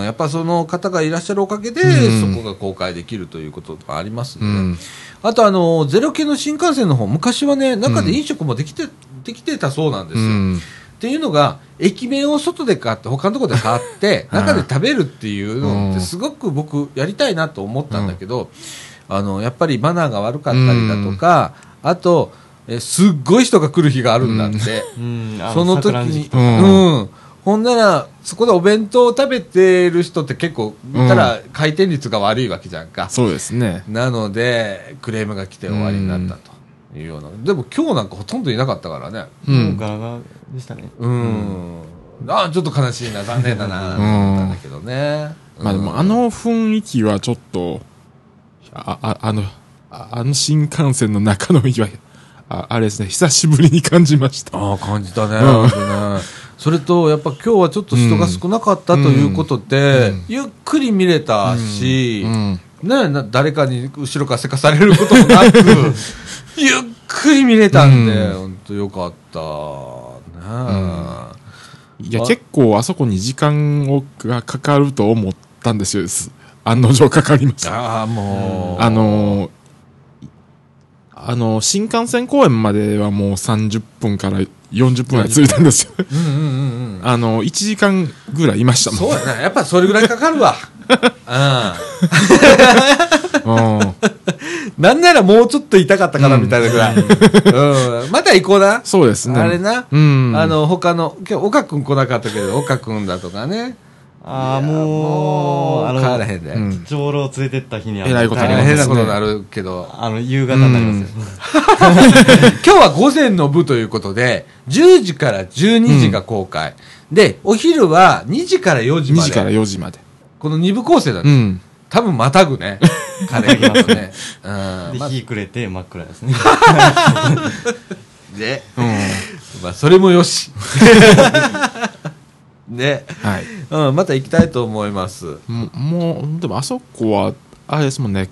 Speaker 1: やっぱその方がいらっしゃるおかげで、
Speaker 3: うん
Speaker 1: そこが公開できるということがありますんで、
Speaker 3: うん。
Speaker 1: あとあの、ゼロ系の新幹線の方、昔はね、中で飲食もできて、できてたそうなんですよ。
Speaker 3: うん。
Speaker 1: っていうのが、駅弁を外で買って、他のところで買って、
Speaker 3: はい
Speaker 1: 中で食べるっていうのって、
Speaker 3: うん
Speaker 1: すごく僕、やりたいなと思ったんだけど、あの、やっぱりマナーが悪かったりだとか、あと、えすっごい人が来る日があるんだって。その時にう
Speaker 3: うん
Speaker 1: ん。ほんなら、そこでお弁当を食べてる人って結構、言ったら回転率が悪いわけじゃんか。
Speaker 3: そうですね。
Speaker 1: なので、クレームが来て終わりになったというような。でも今日なんかほとんどいなかったからね。
Speaker 3: う。
Speaker 2: んガラガラでしたね
Speaker 1: うん。ああ、ちょっと悲しいな、残念だな、と思ったんだけどね。
Speaker 3: まあでも、あの雰囲気はちょっと、あ、ああの、ああの新幹線の中の雰囲気は、ああれですね、久しぶりに感じました。
Speaker 1: ああ、感じたね。
Speaker 3: うん
Speaker 1: 本当ねそれと、やっぱ今日はちょっと人が少なかったということで、ゆっくり見れたし、
Speaker 3: うん。
Speaker 1: ねな誰かに後ろからせかされることもなく、ゆっくり見れたんで、
Speaker 3: うん
Speaker 1: 本当よかった。ね
Speaker 3: いや、
Speaker 1: あ
Speaker 3: 結構あそこに時間をがかかると思ったんですよ。す案の定かかりました。
Speaker 1: ああ、もう。
Speaker 3: あのーあの、新幹線公園まではもう30分から40分ぐらい着いたんですよ。
Speaker 1: うんうんうんうん。
Speaker 3: あの、1時間ぐらいいましたもん。
Speaker 1: そうやな。やっぱそれぐらいかかるわ。うん。
Speaker 3: うん
Speaker 1: なんならもうちょっと痛かったかなみたいなぐらい。うん。また行こうな。
Speaker 3: そうですね。
Speaker 1: あれな。
Speaker 3: うん。
Speaker 1: あの、他の、今日、岡くん来なかったけど、岡くんだとかね。
Speaker 2: ああもうあの
Speaker 1: 帰らへんで。
Speaker 3: うん
Speaker 2: 長老を連れてった日には
Speaker 3: えらいこと
Speaker 1: 大
Speaker 3: になりますね
Speaker 1: 変なことになるけど。
Speaker 2: あの夕方になりますよ、
Speaker 1: 今日は午前の部ということで、10時から12時が公開。で、お昼は2時から4時
Speaker 3: 2
Speaker 1: ま
Speaker 3: 時から
Speaker 1: で。
Speaker 3: 4時まで。
Speaker 1: この2部構成だね。
Speaker 3: うん。
Speaker 1: 多分またぐね。カレー行きますね。うん。まあ
Speaker 2: で日暮れて真っ暗ですね
Speaker 1: で、
Speaker 3: うん。
Speaker 1: まあ、それもよし。ね。
Speaker 3: はい。
Speaker 1: うん、また行きたいと思います。
Speaker 3: もう、もうでもあそこは、あれですもんね。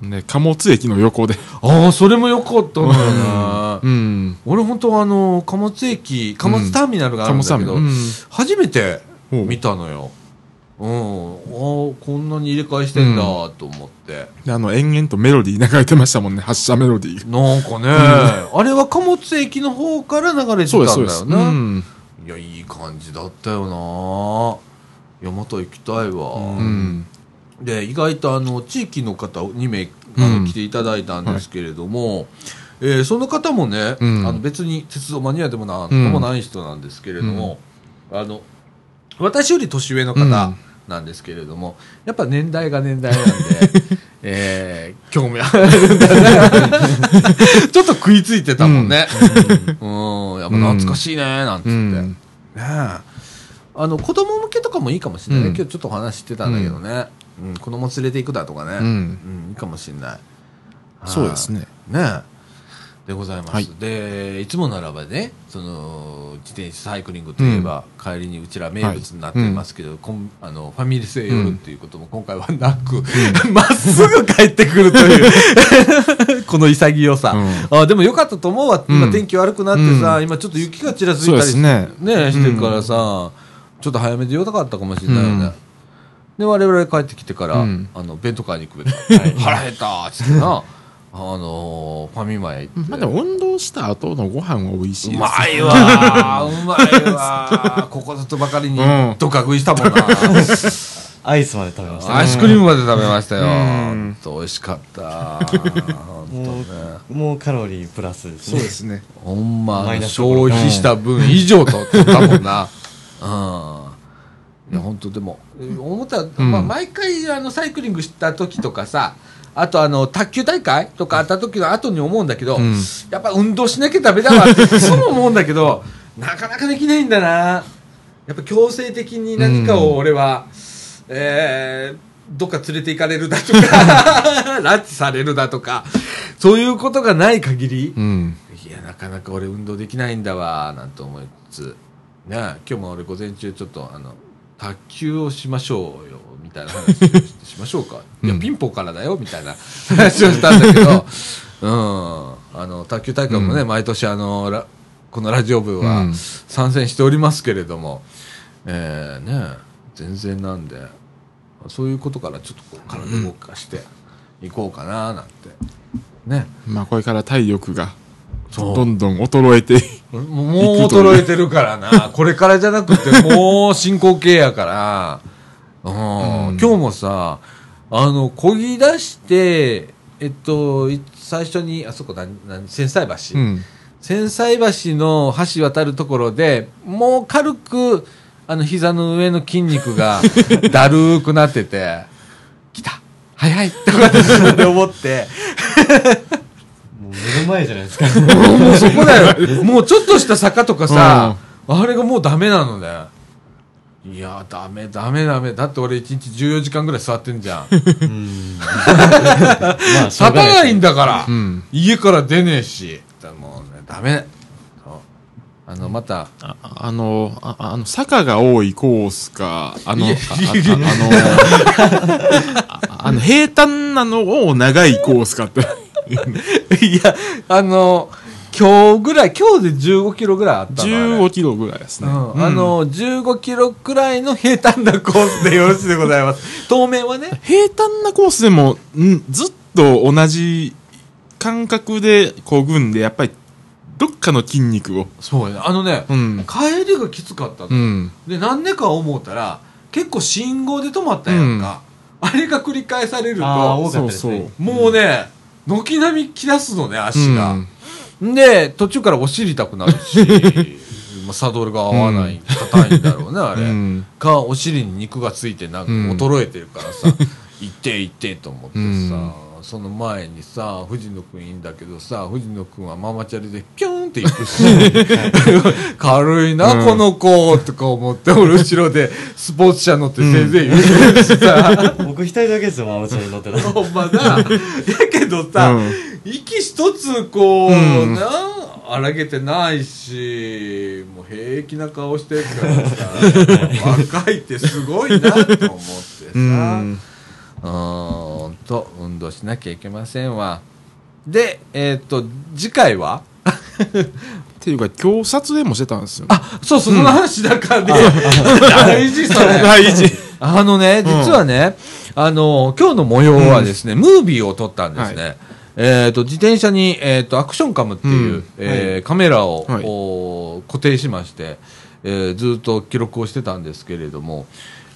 Speaker 3: ね、貨物駅の横で。
Speaker 1: ああ、それもよかったんだよな。
Speaker 3: うん。
Speaker 1: 俺本当あの、貨物駅、貨物ターミナルがあるんだけど、
Speaker 3: うん
Speaker 1: 初めて見たのよ。うん。ああ、こんなに入れ替えしてんだと思って。
Speaker 3: であの、延々とメロディー流れてましたもんね。発車メロディー。
Speaker 1: なんかね、あれは貨物駅の方から流れてたん。だよな。
Speaker 3: うん。
Speaker 1: いや、いい感じだったよな。いや、また行きたいわ。
Speaker 3: うん。
Speaker 1: で意外とあの地域の方2名あの、
Speaker 3: うん。
Speaker 1: 来ていただいたんですけれども、えーその方もね、
Speaker 3: うん。
Speaker 1: あの別に鉄道マニアでもなんともない人なんですけれども、あの私より年上の方
Speaker 3: うん
Speaker 1: なんですけれども、やっぱ年代が年代なんで、えー興味ある。んだね。ちょっと食いついてたもんね。うん、やっぱ懐かしいね、なんつって。
Speaker 3: うん。
Speaker 1: ねえ。あの子供向けとかもいいかもしれないね、
Speaker 3: うん。
Speaker 1: 今日ちょっとお話ししてたんだけどね、うん。子供連れて行くだとかね、
Speaker 3: うん。
Speaker 1: うんいいかもしれない。
Speaker 3: そうですね。
Speaker 1: ねえでございます、
Speaker 3: はい。
Speaker 1: でいつもならばねその自転車サイクリングといえば、帰りにうちら名物になってますけど、こんあのファミレスへ寄るっていうことも今回はなく ま、っすぐ帰ってくるという。この潔さ、あでもよかったと思うわ。今
Speaker 3: うん。
Speaker 1: 天気悪くなってさ、
Speaker 3: うん。
Speaker 1: 今ちょっと雪がちらついたり
Speaker 3: ね。
Speaker 1: ね、してるからさ、ちょっと早めでよかったかもしれないよね。
Speaker 3: うん。
Speaker 1: で、我々帰ってきてから、
Speaker 3: うん。
Speaker 1: あの、弁当買いに行くべき、腹減ったっつってな、あのーファミマへ行って。
Speaker 3: まあでも運動した後のご飯は美味しいです。
Speaker 1: うまいわーうまいわー ここぞとばかりに
Speaker 3: うん
Speaker 1: どか食いしたもんな。
Speaker 2: アイスまで食べました
Speaker 1: アイスクリームまで食べましたよ。
Speaker 3: うん
Speaker 1: 本当美味しかった。本当
Speaker 2: も
Speaker 1: ね。
Speaker 2: うもうカロリープラスですね
Speaker 3: そうですね。
Speaker 1: ほんま消費した分以上と取ったもんな。うん。いや、本当でも、思った、まあ、毎回、あの、サイクリングした時とかさ、あと、あの、卓球大会とかあった時の後に思うんだけど、
Speaker 3: うん
Speaker 1: やっぱ運動しなきゃダメだわって、いつも思うんだけど、なかなかできないんだな。やっぱ強制的に何かを俺は、えー、どっか連れて行かれるだとか、拉致されるだとか、そういうことがない限り、
Speaker 3: うん。
Speaker 1: いや、なかなか俺運動できないんだわ、なんて思いつつ、ねえ今日も俺午前中ちょっと、あの、卓球をしましょうよ、みたいな話をしましょうか。いや、
Speaker 3: うん
Speaker 1: ピンポンからだよ、みたいな 話をしたんだけど、うん。あの、卓球大会もね、毎年あの、ラこのラジオ部は
Speaker 3: うん
Speaker 1: 参戦しておりますけれども、えー、ねえ全然なんで、そういうことからちょっとこう体動かしていこうかな、なんて。ね。
Speaker 3: まあ、これから体力が、どんどん衰えて、
Speaker 1: もう衰えてるからな。これからじゃなくて、もう進行形やから。うん今日もさ、あの、こぎ出して、えっと、い最初に、あそこ何、何、千歳橋。
Speaker 3: うん。
Speaker 1: 千歳橋の橋渡るところで、もう軽く、あの、膝の上の筋肉が、だるーくなってて、来た早いとかって思って、
Speaker 2: もう目の前じゃないですか
Speaker 1: もうそこだよ。もうちょっとした坂とかさ、あれがもうダメなのね。いや、ダメ、ダメ、ダメ。だって俺1日14時間ぐらい座ってんじゃん。
Speaker 2: うん まあ
Speaker 1: 立たないんだから、
Speaker 3: うん。
Speaker 1: 家から出ねえし。だもうね、ダメ。あの、また、
Speaker 3: ああの、ああの、坂が多いコースか、あの、あの、ああの、平坦なのを長いコースかって。
Speaker 1: いや、あの、今日ぐらい、今日で15キロぐらいあったのあれ
Speaker 3: 15キロぐらいですね。
Speaker 1: うん
Speaker 3: うん
Speaker 1: あの、15キロくらいの平坦なコースでよろしいでございます。当面はね。
Speaker 3: 平坦なコースでも、んずっと同じ感覚でこぐんで、やっぱり、どっかの筋肉を。
Speaker 1: そうやね。あのね、
Speaker 3: うん。
Speaker 1: 帰りがきつかったの。
Speaker 3: うん。
Speaker 1: で、なんでか思ったら、結構信号で止まったやんか。あれが繰り返されると、
Speaker 2: ああ多かったです
Speaker 3: そう
Speaker 2: ね
Speaker 1: もうね、軒並み来だすのね、足が。
Speaker 3: うん
Speaker 1: で、途中からお尻痛くなるし、まあサドルが合わない、硬いんだろうね、あれ。
Speaker 3: うん。
Speaker 1: か、お尻に肉がついてなんか
Speaker 3: うん。
Speaker 1: 衰えてるからさ、行って行ってと思ってさ、
Speaker 3: うん。
Speaker 1: その前にさ、藤野くんいいんだけどさ、藤野くんはママチャリでピューンって行くし、軽いな、
Speaker 3: うん。
Speaker 1: この子とか思って、俺後ろでスポーツ車乗って先生言うてるしさ、
Speaker 2: 僕一人だけですよママチャリ乗ってた
Speaker 1: ほんまな。やけどさ、
Speaker 3: うん
Speaker 1: 息一つこう、
Speaker 3: うん。
Speaker 1: な荒げてないしもう平気な顔してるからさ 若いってすごいなと思ってさ。
Speaker 3: う
Speaker 1: うん
Speaker 3: ん。
Speaker 1: と運動しなきゃいけませんわ。でえっ、と次回は？
Speaker 3: っていうか、今日撮影もしてたんですよ。
Speaker 1: あそうその話だからね、大事それ。
Speaker 3: 大事。
Speaker 1: あのね、実はね、あの、今日の模様はですね、ムービーを撮ったんですね。
Speaker 3: は
Speaker 1: えっ、と、自転車に、えっ、と、アクションカムっていう、
Speaker 3: うん。
Speaker 1: えーカメラを、
Speaker 3: は
Speaker 1: 固定しまして、えーずっと記録をしてたんですけれども、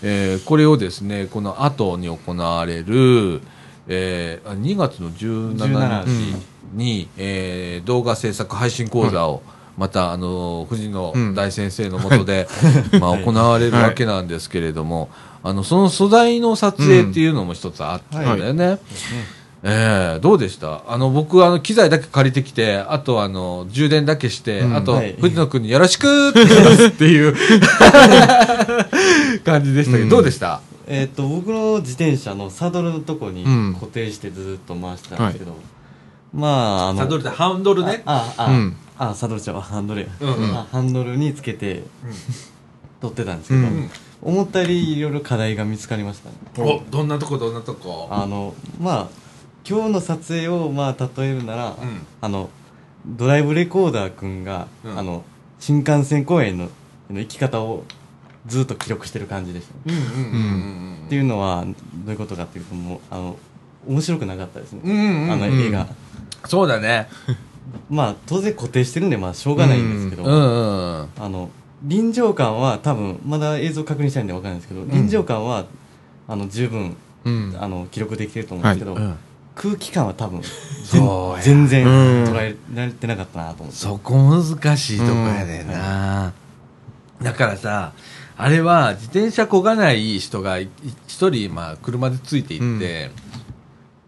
Speaker 1: えーこれをですね、この後に行われる、えーあ2月の17
Speaker 2: 17
Speaker 1: 日に、えー動画制作配信講座を、また、あの、藤野
Speaker 3: うん。
Speaker 1: 大先生のもとで、まあ、行われるわけなんですけれども、あの、その素材の撮影っていうのも一つあったんだよね。ええどうでした？あの、僕、あの、機材だけ借りてきて、あと、あの、充電だけして、
Speaker 3: うん。
Speaker 1: あと、
Speaker 2: はい。
Speaker 1: 藤野くんによろしくって言い。ま すっていう。感じでしたけど、
Speaker 3: うん。
Speaker 1: どうでした？
Speaker 2: えっと僕の自転車のサドルのとこに
Speaker 3: うん。
Speaker 2: 固定してずっと回してたんですけど、まああの
Speaker 1: サドルでハンドルね？
Speaker 2: あああ、
Speaker 3: うん。
Speaker 2: あサドルちゃうわ。ハンドルや、
Speaker 1: うんうん。
Speaker 2: あハンドルにつけて取ってたんですけど、
Speaker 3: うん。
Speaker 2: 思ったよりいろいろ課題が見つかりましたね。
Speaker 1: お、どんなとこどんなとこ？
Speaker 2: あのまあ今日の撮影をまあ例えるなら、
Speaker 1: うん。
Speaker 2: あのドライブレコーダーくんが、
Speaker 1: うん。
Speaker 2: あの新幹線公園のの行き方をずっと記録してる感じでした、
Speaker 1: うんうんうん
Speaker 2: っていうのはどういうことかっていうともうあの面白くなかったですね、
Speaker 1: うん。うんうんうん。
Speaker 2: あの絵が、
Speaker 1: そうだね。
Speaker 2: まあ当然固定してるんでまあしょうがないんですけど、
Speaker 1: うんうんうん。
Speaker 2: あの臨場感は多分まだ映像確認したいんで分かんないんですけど、臨場感はあの十分
Speaker 3: うん。
Speaker 2: あの記録できてると思うんですけど、
Speaker 1: うん
Speaker 2: 空気感は多分全然
Speaker 3: うん。
Speaker 2: 捉えられてなかったなと思って、
Speaker 1: そこ難しいとこやねんな、だからさあれは自転車こがない人がい一人、まあ、車でついていって、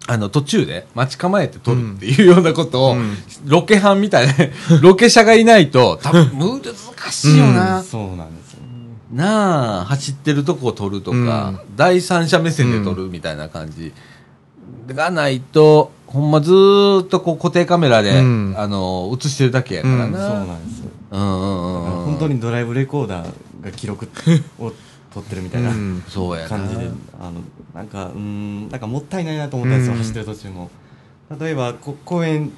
Speaker 1: あの途中で待ち構えて撮るっていうようなことを、
Speaker 3: うん。
Speaker 1: ロケハンみたいな ロケ車がいないと多分 難しいよな、
Speaker 2: そうなんですよ。ね
Speaker 1: なあ走ってるとこを撮るとか、第三者目線で撮るみたいな感じがないとほんまずーっとこう固定カメラで、
Speaker 3: うん。
Speaker 1: あの映してるだけやから
Speaker 2: そう
Speaker 1: な、
Speaker 2: なんですよ。
Speaker 1: うんうんうんうん。
Speaker 2: 本当にドライブレコーダーが記録を 取ってるみたいな。感じで、あのなんかうーんなんかもったいないなと思ったんですよ、
Speaker 3: うん。
Speaker 2: 走ってる途中も。例えばこ公園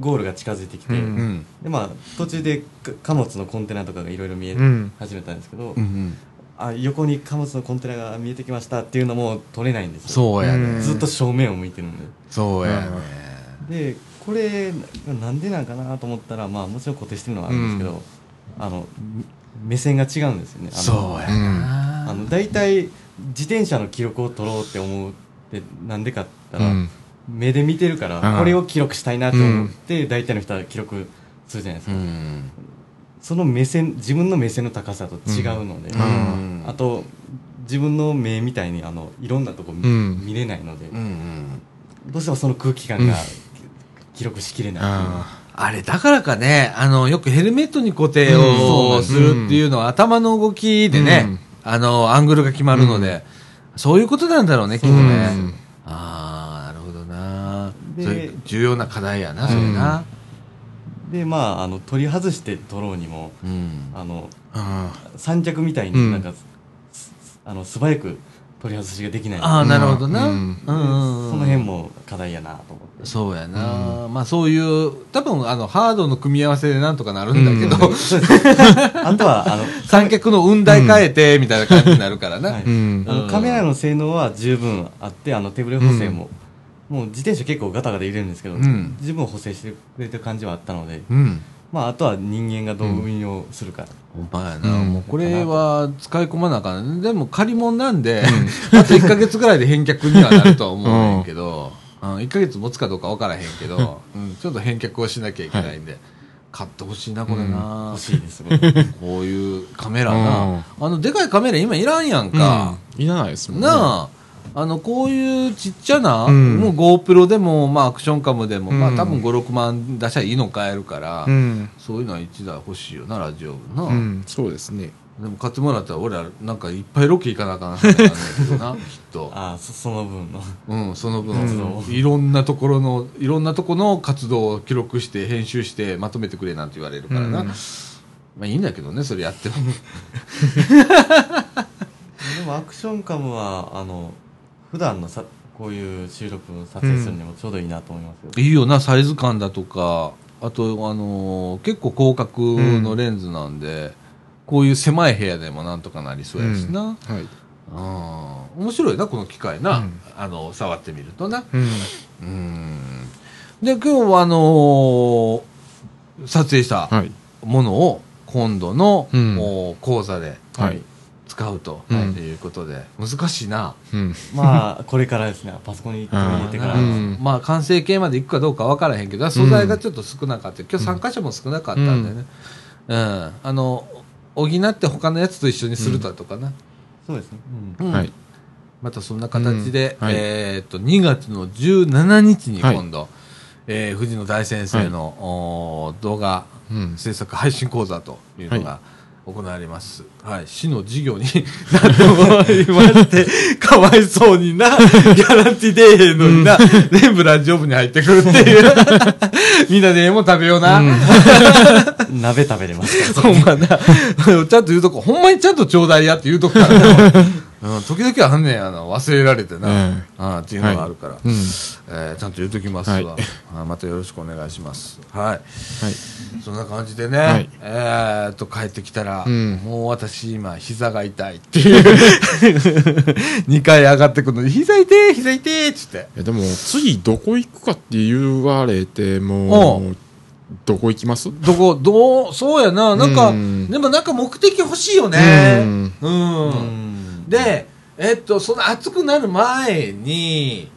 Speaker 2: ゴールが近づいてきて、
Speaker 3: うん
Speaker 1: うん。
Speaker 2: でまあ途中でか貨物のコンテナとかがいろいろ見え
Speaker 3: うん。
Speaker 2: 始めたんですけど、
Speaker 1: うんうん
Speaker 2: あ横に貨物のコンテナが見えてきましたっていうのも撮れないんですよ。
Speaker 1: そうやね、
Speaker 3: うん
Speaker 2: ずっと正面を向いてるんで。
Speaker 1: そうやね、
Speaker 2: でこれななんでなんかなと思ったらまあもちろん固定してるのはあるんですけど、あの目線が違うんですよね。
Speaker 1: そうやな、
Speaker 2: あの大体自転車の記録を取ろうって思うってなんでかったら、
Speaker 3: うん。
Speaker 2: 目で見てるから
Speaker 3: うん。
Speaker 2: これを記録したいなと思って大体の人は記録するじゃないですか、
Speaker 1: うん
Speaker 2: その目線自分の目線の高さと違うので、
Speaker 3: うん。
Speaker 2: あと自分の目みたいにあのいろんなとこ見,、
Speaker 3: うん。
Speaker 2: 見れないので、
Speaker 1: うんうん。
Speaker 2: どうしてもその空気感が記録しきれない
Speaker 3: あ
Speaker 1: あれ、だからかね、あの、よくヘルメットに固定
Speaker 3: うん。
Speaker 1: をするっていうのは、頭の動きでね、
Speaker 3: うん。
Speaker 1: あの、アングルが決まるので、そういうことなんだろうね、きっとね。
Speaker 3: うん
Speaker 1: ああ、なるほどな。重要な課題やな、それな。
Speaker 2: でまああの取り外して撮ろうにも
Speaker 1: うん。
Speaker 2: あの
Speaker 3: あ
Speaker 2: 三脚みたいになんか、すあの素早く取り外しができない。
Speaker 1: ああ、なるほどな。
Speaker 3: う
Speaker 1: うん。
Speaker 2: その辺も課題やなと思って。
Speaker 1: そうやな。まあそういう、多分あの、ハードの組み合わせでなんとかなるんだけど、
Speaker 2: あとはあの
Speaker 1: 三脚の雲台変えて、みたいな感じになるからな。
Speaker 2: はい。
Speaker 3: うん。
Speaker 2: あのカメラの性能は十分あってあの手ブレ補正も、もう自転車結構ガタガタ入れるんですけど、
Speaker 1: うん。
Speaker 2: 十分補正してくれてる感じはあったので、
Speaker 1: うん。
Speaker 2: まあ、あとは人間がどう運用するか、
Speaker 1: ほんまやな、
Speaker 3: うん。
Speaker 1: もうこれは使い込まなあかん。ねでも借り物なんで、あと1か月ぐらいで返却にはなるとは思うんやけど、うん、1か月持つかどうか分からへんけど、うん、ちょっと返却をしなきゃいけないんで、買ってほしいな、これな、
Speaker 2: 欲しいです、僕。
Speaker 1: こういうカメラな、あのでかいカメラ今いらんやんか、
Speaker 3: うん。いらないですもんね。
Speaker 1: なああのこういうちっちゃな、
Speaker 3: うん。
Speaker 1: もう GoPro でも、まあ、アクションカムでも、まあ
Speaker 3: うん
Speaker 1: 多分56万出しゃいいの買えるから、
Speaker 3: うん。
Speaker 1: そういうのは1台欲しいよなラジオ部な。
Speaker 3: うん、そうですね。
Speaker 1: でも買ってもらったら俺らなんかいっぱいロケ行かなあかん話なんだけどなきっと。
Speaker 2: ああそその分の。
Speaker 1: うんその分、
Speaker 2: 活動。
Speaker 1: いろんなところのいろんなとこの活動を記録して編集してまとめてくれなんて言われるからな、
Speaker 3: うん。
Speaker 1: まあいいんだけどねそれやっても。
Speaker 2: でもアクションカムはあの普段のさこういう収録を撮影するにもちょうどいいなと思いますよ、
Speaker 1: いいよなサイズ感だとか。あとあのー結構広角のレンズなんで、こういう狭い部屋でもなんとかなりそうやしな、
Speaker 3: はい。
Speaker 1: あー面白いなこの機械な、
Speaker 3: うん。
Speaker 1: あの触ってみるとな。
Speaker 3: うん。
Speaker 1: うん。で今日はあのー撮影した
Speaker 3: はい。
Speaker 1: ものを今度の、
Speaker 3: うん。
Speaker 1: お講座で
Speaker 3: はい。
Speaker 1: 使うと、
Speaker 3: うん。
Speaker 1: い、うことで難しいな、
Speaker 3: うん。
Speaker 2: まあ これからですね。パソコンに入れてから、
Speaker 3: うん。
Speaker 1: まあ完成形までいくかどうか分からへんけど素材がちょっと少なかった。今日参加者も少なかったんでね、うん。あの補って他のやつと一緒にするだとかな、
Speaker 2: そうですね、
Speaker 1: うん。
Speaker 3: はい。
Speaker 1: またそんな形で、
Speaker 3: うん。はい。
Speaker 1: えーっと2月の17日に今度、えー藤野大先生の、動画
Speaker 3: うん。
Speaker 1: 制作配信講座というのが行われます。はい。市の事業に なっておりまして、かわいそうにな、ギャランティー出えへんのにな、全部ラジオ部に入ってくるっていう。みんなでええもん食べような。
Speaker 2: 鍋食べれますか
Speaker 1: ほんまな。ちゃんと言うとこ、ほんまにちゃんとちょうだいやって言うとこからな。うん、時々はあんねん、あの、忘れられてな。
Speaker 3: え
Speaker 1: ああっていうのがあるから。
Speaker 3: うん。
Speaker 1: えーちゃんと言うときますわ、
Speaker 3: はい。
Speaker 1: あまたよろしくお願いします。はい。
Speaker 3: はい。
Speaker 1: そんな感じでね、
Speaker 3: はい。
Speaker 1: えーっと帰ってきたら、
Speaker 3: うん。
Speaker 1: もう私今膝が痛いっていう。2回上がってくるの。に膝痛い膝痛いっつって。
Speaker 3: でも、次どこ行くかって言われて
Speaker 1: お
Speaker 3: も
Speaker 1: う、
Speaker 3: どこ行きます？
Speaker 1: どこ？どう？そうやな。なんか、
Speaker 3: うん。
Speaker 1: でもなんか目的欲しいよね。
Speaker 3: うん
Speaker 1: うん、
Speaker 2: うん
Speaker 1: でえっと、その暑くなる前に、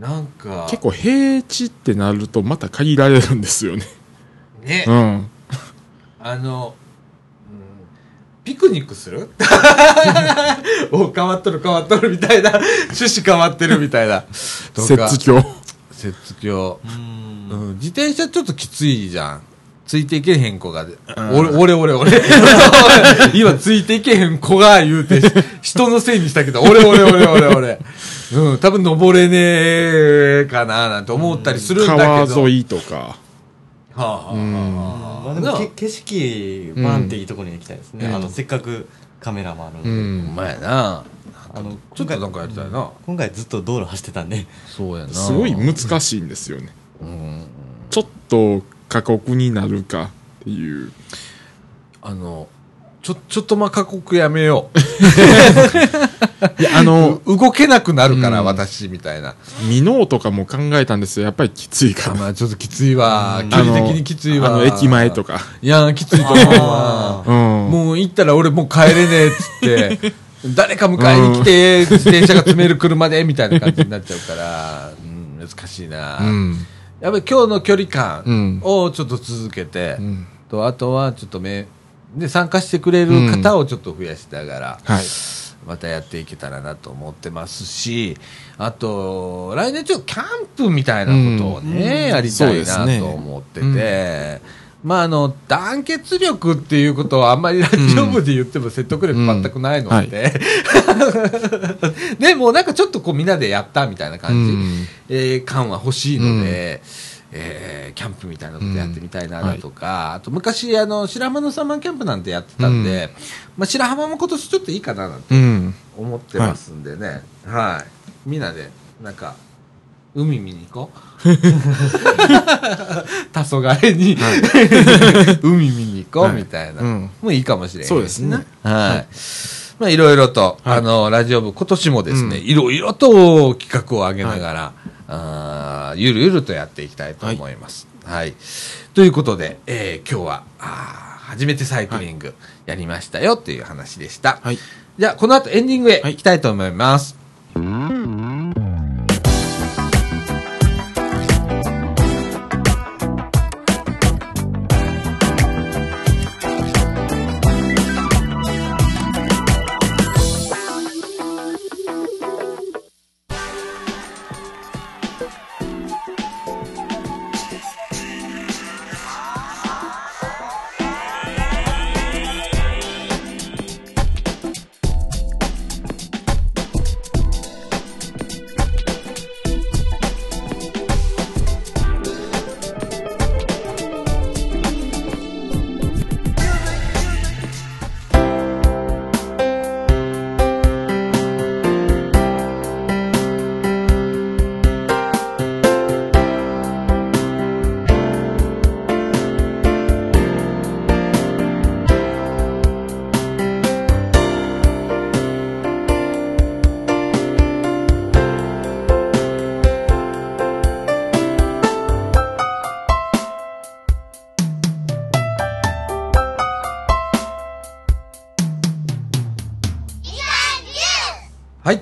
Speaker 1: なんか、
Speaker 3: 結構平地ってなるとまた限られるんですよね。
Speaker 1: ね、
Speaker 3: うん。
Speaker 1: あの、うんピクニックする？お、変わっとる変わっとるみたいな、趣旨変わってるみたいな。とか
Speaker 3: 雪橋。
Speaker 1: 雪橋。
Speaker 2: うーん
Speaker 1: うん、自転車ちょっときついじゃん。ついていけへん子が。
Speaker 3: ん
Speaker 1: 俺、俺、俺、俺。今、ついていけへん子が言うて、人のせいにしたけど、俺、俺、俺、俺、俺。うん、多分登れねえかな、なんて思ったりするんだけど。
Speaker 3: 川沿いとか。
Speaker 1: はあ、はあ、
Speaker 2: まあでもけ景色バンっていいところに行きたいですね、
Speaker 3: うん
Speaker 2: あのせっかくカメラもあるので、
Speaker 3: う
Speaker 1: ほん
Speaker 3: ん。
Speaker 1: まやな。
Speaker 2: あの
Speaker 1: ちょっとなんかやりたいな。
Speaker 2: 今回ずっと道路走ってたんで
Speaker 1: そうやな。
Speaker 3: すごい難しいんですよね。
Speaker 1: うん。
Speaker 3: ちょっと過酷になるかっていう。
Speaker 1: あの、ちょ、ちょっとまあ過酷やめよ
Speaker 3: いや、あの、
Speaker 1: う。動けなくなるから、
Speaker 3: うん
Speaker 1: 私、みたいな。
Speaker 3: ミノーとかも考えたんですよ。やっぱりきついから。
Speaker 1: あまあちょっときついわ。
Speaker 2: うん
Speaker 1: 距離的にきついわ。
Speaker 3: あの、駅前と。か。
Speaker 1: いや、きついと思うわ
Speaker 2: あ。
Speaker 3: うん。
Speaker 1: もう行ったら俺もう帰れねえっつって、誰か迎えに来て、自転車が詰める車で、みたいな感じになっちゃうから、うん、難しいな。
Speaker 3: うん。
Speaker 1: やっぱり今日の距離感
Speaker 3: うん。
Speaker 1: をちょっと続けて、
Speaker 3: うん。
Speaker 1: と、あとはちょっとめ、で、参加してくれる方をちょっと増やしながら、
Speaker 3: はい。
Speaker 1: またやっていけたらなと思ってますし、あと、来年ちょっとキャンプみたいなことをね、
Speaker 2: うん。
Speaker 1: やりたいなと思ってて、まああの、団結力っていうことはあんまりラジオ部で言っても説得力全くないので、でもなんかちょっとこうみんなでやったみたいな感じ、
Speaker 3: うん。
Speaker 1: えー感は欲しいので、えーキャンプみたいなことやってみたいなだとか、あと昔あの白浜のサマーキャンプなんてやってたんで、まあ、白浜も今年ちょっといいかななんて
Speaker 3: うん。
Speaker 1: 思ってますんでね、はい。みんなでなんか海見に行こう？黄昏に、海見に行こう？
Speaker 3: はい。
Speaker 1: みたいな、
Speaker 3: うん。
Speaker 1: もういいかもしれな。い
Speaker 3: そうですね。
Speaker 1: はい。まあ、いろいろと、
Speaker 3: はい。
Speaker 1: あの、ラジオ部、今年もですね、
Speaker 3: うん。
Speaker 1: いろいろと企画を上げながら、あーゆるゆるとやっていきたいと思います。はい。ということで、えー今日は、あー初めてサイクリングやりましたよっていう話でした。
Speaker 3: はい。
Speaker 1: じゃあ、この後エンディングへ
Speaker 3: はい。
Speaker 1: 行きたいと思います。はい、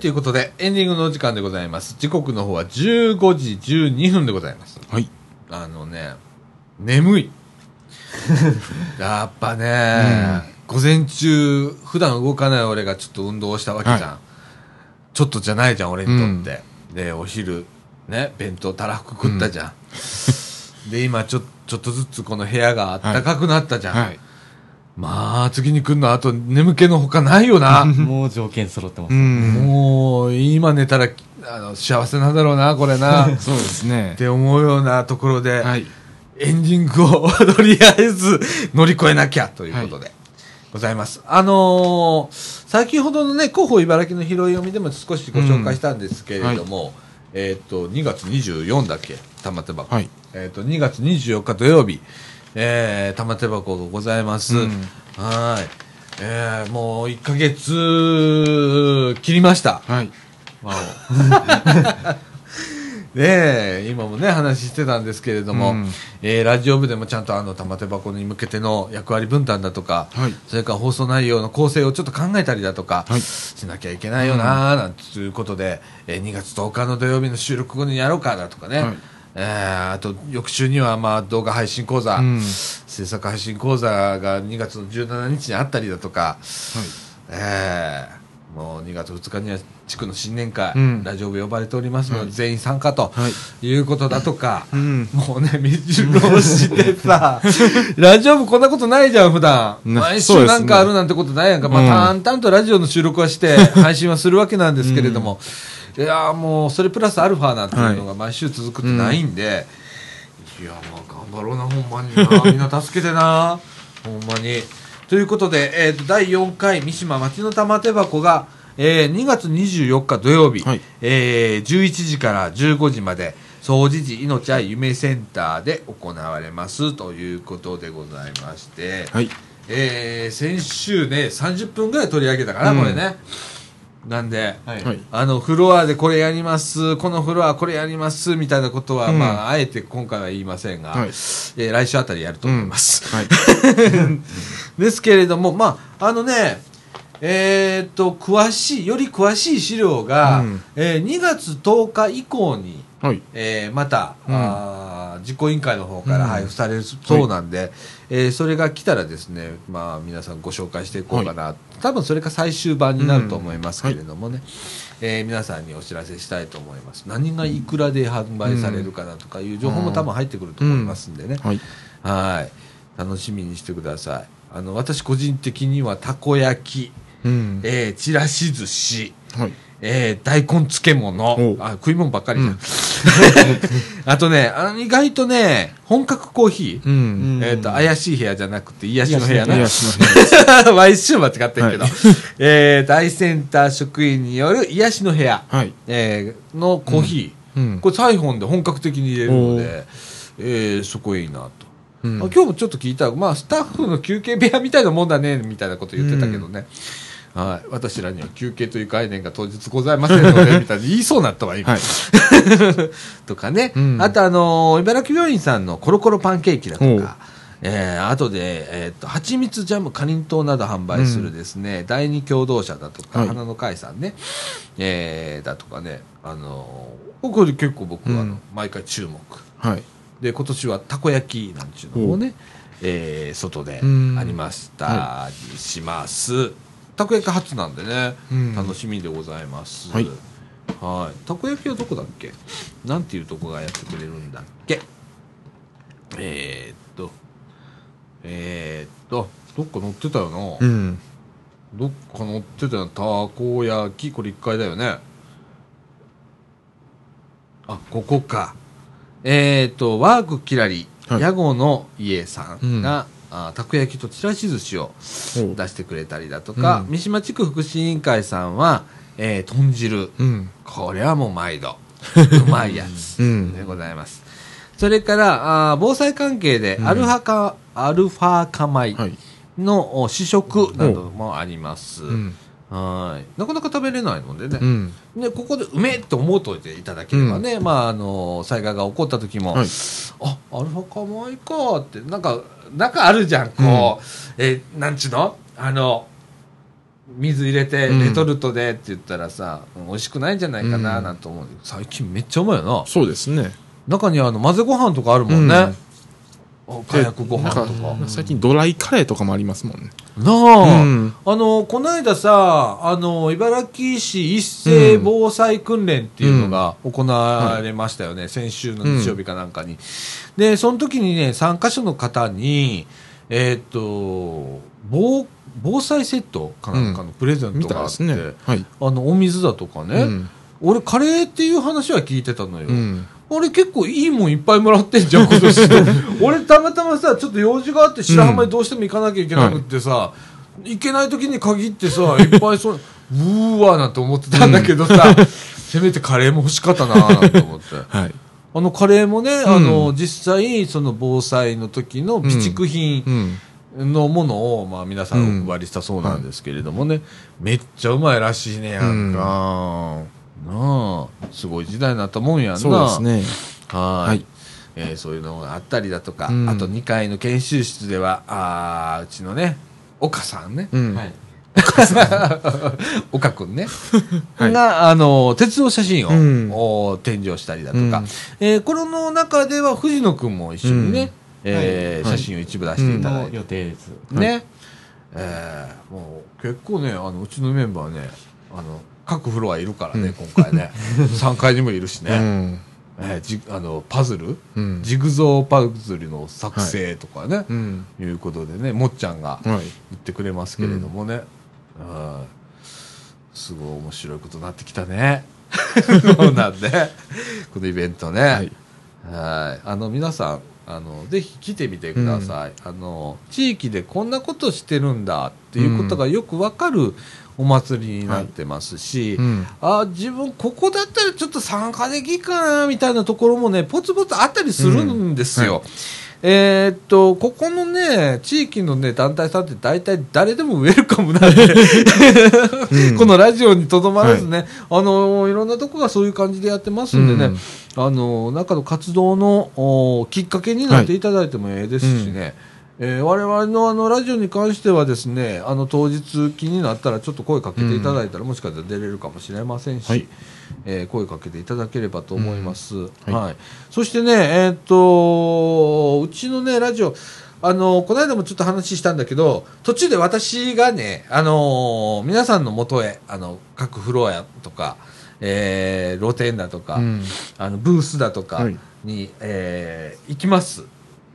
Speaker 1: ということで、エンディングのお時間でございます。時刻の方は15時12分でございます。
Speaker 3: はい。
Speaker 1: あのね、眠い。やっぱね、午前中、普段動かない俺がちょっと運動をしたわけじゃん。
Speaker 3: は
Speaker 1: ちょっとじゃないじゃん、俺にとって。で、お昼、ね、弁当たらふく食ったじゃん。で、今ちょ、ちょっとずつこの部屋があったかくなったじゃん。
Speaker 3: はい。
Speaker 1: まあ、次に来るのあと眠気のほかないよな。
Speaker 2: もう条件揃ってます、
Speaker 3: うん。
Speaker 1: もう、今寝たら、あの、幸せなんだろうな、これな。っ
Speaker 3: そうですね。
Speaker 1: て思うようなところで、
Speaker 3: はい。
Speaker 1: エンディングをとりあえず乗り越えなきゃということで、ございます。あのー先ほどのね、広報茨城の拾い読みでも少しご紹介したんですけれども、えっ、と、2月24だっけ？玉手箱。
Speaker 3: はい
Speaker 1: えっ、と、2月24日土曜日、えー、玉手箱がございます。
Speaker 3: うん
Speaker 1: はい。えー、もう1ヶ月切りました。
Speaker 3: はい。
Speaker 2: わ
Speaker 1: ねえ今もね話してたんですけれども、
Speaker 3: うん
Speaker 1: えーラジオ部でもちゃんとあの玉手箱に向けての役割分担だとか、
Speaker 3: はい
Speaker 1: それから放送内容の構成をちょっと考えたりだとか、
Speaker 3: はい
Speaker 1: しなきゃいけないよなーなんていうことで、えー2月10日の土曜日の収録後にやろうかだとかね、
Speaker 3: はい
Speaker 1: えーあと翌週にはまあ動画配信講座、
Speaker 3: うん。
Speaker 1: 制作配信講座が2月の17日にあったりだとか、えーもう2月2日には地区の新年会、
Speaker 3: うん。
Speaker 1: ラジオ部呼ばれておりますので、
Speaker 3: はい。
Speaker 1: 全員参加と
Speaker 3: はい。
Speaker 1: いうことだとか、
Speaker 3: うん。
Speaker 1: もうね、目白押してさ、ラジオ部こんなことないじゃん、普段。
Speaker 3: な
Speaker 1: 毎週なんかあるなんてことないやんか。ま
Speaker 3: うん。
Speaker 1: あ、淡々とラジオの収録はして、配信はするわけなんですけれども、いやーもう、それプラスアルファなんていうのが毎週続くってないんで、いや、まあ、頑張ろうな、ほんまにな。みんな助けてな。ほんまに。ということで、えっ、と、第4回三島町の玉手箱が、えー2月24日土曜日、
Speaker 3: はい
Speaker 1: えー11時から15時まで、総持寺命愛夢センターで行われますということでございまして、
Speaker 3: はい。
Speaker 1: えー先週ね、30分ぐらい取り上げたかな、
Speaker 3: うん
Speaker 1: これね。なんで、
Speaker 2: はい
Speaker 3: はい。
Speaker 1: あの、フロアでこれやります、このフロアこれやります、みたいなことは、
Speaker 3: うん
Speaker 1: まあ、あえて今回は言いませんが、
Speaker 3: はい
Speaker 1: えー来週あたりやると思います。
Speaker 3: はい。
Speaker 1: ですけれども、まあ、あのね、えーっと、詳しい、より詳しい資料が、
Speaker 3: うん
Speaker 1: えー2月10日以降に、
Speaker 3: はい。
Speaker 1: えーまた、
Speaker 3: うん
Speaker 1: あー実行委員会の方から
Speaker 3: うん
Speaker 1: 配布されるそうなんで、えーそれが来たらですね、まあ、皆さんご紹介していこうかな、多分それが最終版になると思いますけれどもね、えー皆さんにお知らせしたいと思います。何がいくらで販売されるかなとかいう情報も多分入ってくると思いますんでね、
Speaker 3: はい。
Speaker 1: はい。楽しみにしてください。あの私個人的にはたこ焼き、
Speaker 3: うん。
Speaker 1: えーちらし寿司。
Speaker 3: はい。
Speaker 1: えー大根漬物。あ食い物ばっかりじゃん、
Speaker 3: うん。
Speaker 1: あとねあの意外とね本格コーヒー、
Speaker 3: うん。
Speaker 2: うん
Speaker 1: えっ、と怪しい部屋じゃなくて癒しの部屋ね
Speaker 3: 癒しの部屋。
Speaker 1: 毎週間違ってるけど、
Speaker 3: はい。
Speaker 1: えー大センター職員による癒しの部屋、
Speaker 3: はい。
Speaker 1: えーのコーヒー、
Speaker 3: うん。
Speaker 1: これサイフォンで本格的に入れるので、えーそこいいなと、
Speaker 3: うん。
Speaker 1: あ今日もちょっと聞いた。まあスタッフの休憩部屋みたいなもんだねみたいなこと言ってたけどね、はい、私らには休憩という概念が当日ございませんので みたいに言いそうになったわ今、
Speaker 3: はい。
Speaker 1: とかね、
Speaker 3: うん。
Speaker 1: あとあのー茨城病院さんのコロコロパンケーキだとか、えー、あとで、えーっと、蜂蜜ジャム、かりんとうなど販売するですね、第二共同社だとか、
Speaker 3: はい。
Speaker 1: 花の会さんね、えー、だとかね、あのーこれ結構僕は
Speaker 3: うん。
Speaker 1: 毎回注目。
Speaker 3: はい。
Speaker 1: で、今年はたこ焼きなんちゅうのもね、えー、外で
Speaker 3: うん。
Speaker 1: ありましたりします。たこ焼き初なんでね、
Speaker 3: うん
Speaker 1: 楽しみでございます。
Speaker 3: はい
Speaker 1: はい。たこ焼きはどこだっけ？なんていうとこがやってくれるんだっけ？えー、っと、えー、っと、どっか載ってたよな。
Speaker 3: うん。
Speaker 1: どっか載ってたよたこ焼き、これ1階だよね。あ、ここか。えー、っと、ワークキラリ、
Speaker 3: はい
Speaker 1: 屋号の家さんが、
Speaker 3: うん
Speaker 1: あたこ焼きとちらし寿司を出してくれたりだとか、
Speaker 3: うん
Speaker 1: 三島地区福祉委員会さんは、えー、豚汁。
Speaker 3: うん。
Speaker 1: これはもう毎度。うまいやつ
Speaker 3: うん
Speaker 1: でございます。それから、あー防災関係で、
Speaker 3: うん
Speaker 1: アルファカ、アルファカ米
Speaker 3: はい。
Speaker 1: のお試食などもあります。
Speaker 3: うん。
Speaker 1: はい。なかなか食べれないのでね。
Speaker 3: うん。
Speaker 1: で、ここでうめえって思うといていただければね、まあ、あの、災害が起こった時も、
Speaker 3: はい。
Speaker 1: あ、アルファカ米かって、なんか、なんかあるじゃん、こう、え、なんちゅうの？あの、水入れて、
Speaker 3: うん
Speaker 1: レトルトでって言ったらさ、うん美味しくないんじゃないかな、
Speaker 3: うん
Speaker 1: なんて思う。最近めっちゃうまいよな。
Speaker 3: そうですね。
Speaker 1: 中にはあの、混ぜご飯とかあるもんね。あ火薬ご飯とか。
Speaker 3: 最近ドライカレーとかもありますもんね。
Speaker 1: なあ、
Speaker 3: うん
Speaker 1: あの、この間さ、あの、茨城市一斉防災訓練っていうのが行われましたよね。先週の日曜日かなんかに。で、その時にね、参加者の方に、えーっと、防、防災セットかなんかのプレゼン
Speaker 3: み
Speaker 1: トがあって、
Speaker 3: ね。はい。
Speaker 1: あの、お水だとかね、
Speaker 3: うん
Speaker 1: 俺カレーっていう話は聞いてたのよ。
Speaker 3: うん。
Speaker 1: 俺結構いいもんいっぱいもらってんじゃん、今年。俺たまたまさ、ちょっと用事があって白浜にどうしても行かなきゃいけなくってさ、行けない時に限ってさ、いっぱいそう、うーわーなんて思ってたんだけどさ、せめてカレーも欲しかったなーなんて思って。
Speaker 3: はい。
Speaker 1: あのカレーもね、あの、実際、その防災の時の備蓄
Speaker 3: う
Speaker 1: 品
Speaker 3: ん。
Speaker 1: のものを、まあ皆さんお配りしたそうなんですけれどもね、めっちゃうまいらしいねやんか。なあすごい時代になったもんやんな。
Speaker 3: そうですね。
Speaker 1: はい、
Speaker 3: はい。
Speaker 1: えーそういうのがあったりだとか、
Speaker 3: うん。
Speaker 1: あと2階の研修室ではあーうちのね岡さんね、
Speaker 3: うん。
Speaker 2: はい。
Speaker 1: 岡くんね、
Speaker 3: はい。
Speaker 1: があの鉄道写真を、
Speaker 3: うん。
Speaker 1: お展示をしたりだとか、
Speaker 3: うん。
Speaker 1: えーこれの中では藤野くんも一緒にね、
Speaker 3: うん。
Speaker 1: えー
Speaker 3: はい。
Speaker 1: 写真を一部出していただいて、
Speaker 2: の予定です。
Speaker 1: ね、えーもう結構ねあのうちのメンバーねあの各フロアいるからね、今回ね。3階にもいるし
Speaker 3: う
Speaker 1: ね、
Speaker 3: ん。
Speaker 1: えーじあのパズル、
Speaker 3: うん。
Speaker 1: ジグゾーパズルの作成とかね、
Speaker 3: うん。
Speaker 1: い、うことでねもっちゃんが
Speaker 3: はい。
Speaker 1: 言ってくれますけれどもね、はいすごい面白いことになってきたね。そうなんで。このイベントね、
Speaker 3: はい。
Speaker 1: はい、あの皆さんあのぜひ来てみてください、あの地域でこんなことしてるんだっていうことがよくわかるお祭りになってますし、
Speaker 3: うん。
Speaker 1: あ自分ここだったらちょっと参加できるかなみたいなところもねポツポツあったりするんですよ。えーっとここのね地域のね団体さんって大体誰でもウェルカムなんで、
Speaker 3: うん。
Speaker 1: このラジオにとどまらずね、あのいろんなとこがそういう感じでやってますんでね、
Speaker 3: うん。
Speaker 1: あの中の活動のおきっかけになっていただいてもええですしね、えー我々のあのラジオに関してはですねあの当日気になったらちょっと声かけていただいたら、もしかしたら出れるかもしれませんし、
Speaker 3: はい。
Speaker 1: えー声かけていただければと思います、
Speaker 3: はい。
Speaker 1: はい。そしてねえーっとうちのねラジオあのこの間もちょっと話したんだけど途中で私がね、あの皆さんの元へあの各フロアとか、えー露店だとか、
Speaker 3: うん。
Speaker 1: あのブースだとか
Speaker 3: はい。
Speaker 1: に、えー行きます。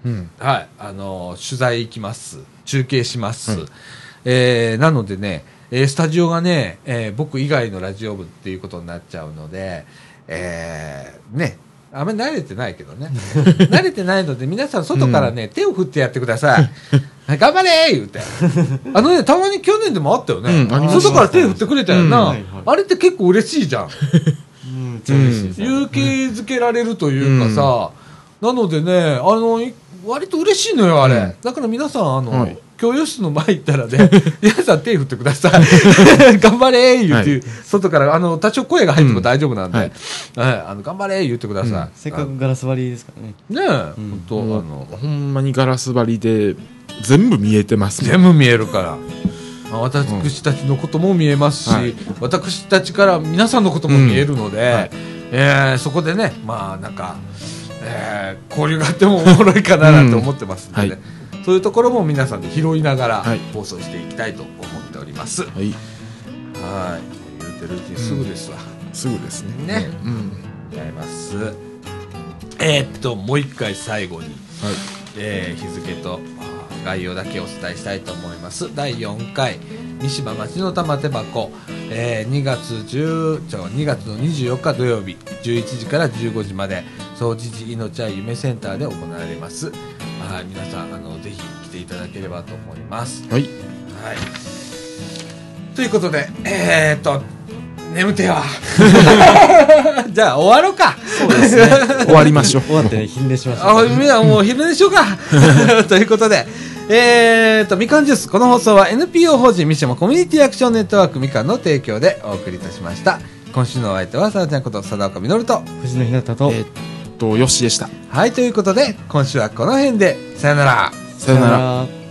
Speaker 3: うん。
Speaker 1: はい、あの取材行きます。中継します。
Speaker 3: はい
Speaker 1: えーなのでね、えースタジオがね、えー僕以外のラジオ部っていうことになっちゃうので、えーね、あんまり慣れてないけどね。慣れてないので、皆さん外からね、手を振ってやってください。はい頑張れー言うて。あのね、たまに去年でもあったよね。
Speaker 3: うん
Speaker 1: 外から手振ってくれたよな。
Speaker 3: うん
Speaker 2: はいはい
Speaker 1: あれって結構嬉しいじゃん。
Speaker 2: うん
Speaker 1: づけられるというかさ、なのでね、あの、い割と嬉しいのよ、あれ。
Speaker 3: うん。
Speaker 1: だから皆さん、あの、
Speaker 3: はい。
Speaker 1: 教養室の前行ったらね、皆さん手振ってください。頑張れー言って、
Speaker 3: はい。
Speaker 1: 外から、あの、多少声が入っても大丈夫なんで、
Speaker 3: うん。
Speaker 1: は
Speaker 3: はい。い、
Speaker 1: あの、頑張れー言ってください。
Speaker 2: せっかくガラス張りですからね。
Speaker 1: あねえ、
Speaker 2: うん。
Speaker 1: 本当、あの、
Speaker 3: ほんまにガラス張りで、全部見えてますもん
Speaker 1: 全部見えるから。まあ私たちのことも見えますし、
Speaker 3: はい。
Speaker 1: 私たちから皆さんのことも見えるので、えーそこでね、まあなんか、えー交流があってもおもろいかななんて思ってますんでね、
Speaker 3: うんは
Speaker 1: そういうところも皆さんで拾いながら
Speaker 3: はい
Speaker 1: 放送していきたいと思っております。はい。
Speaker 3: はい。
Speaker 1: 言うてるうちにすぐですわ。
Speaker 3: すぐですね。
Speaker 1: ね
Speaker 3: うん。
Speaker 1: ございます。えーっと、もう一回最後に、
Speaker 3: はい。
Speaker 1: えー日付とあ概要だけお伝えしたいと思います。第4回三島町の玉手箱、えー2月10ちょ2月の24日土曜日11時から15時まで総知事命は夢センターで行われます。はい皆さんあのぜひ来ていただければと思います。
Speaker 3: はい。
Speaker 1: はい。ということでえー、っと眠ては。じゃあ終わろうか。
Speaker 2: そうですね。
Speaker 3: 終わりましょう。
Speaker 2: 終わってね昼寝しまし
Speaker 1: あ、
Speaker 2: た
Speaker 1: みんなもう昼寝しようか。ということで、えーと、みかんジュース。この放送は NPO 法人三島コミュニティアクションネットワークみかんの提供でお送りいたしました。今週のお相手は、さらちゃんこと、佐岡みのると。
Speaker 2: 藤野ひなたと、
Speaker 3: えーっと、よしでした。
Speaker 1: はい、ということで、今週はこの辺で、さよなら。
Speaker 3: さよなら。
Speaker 2: ら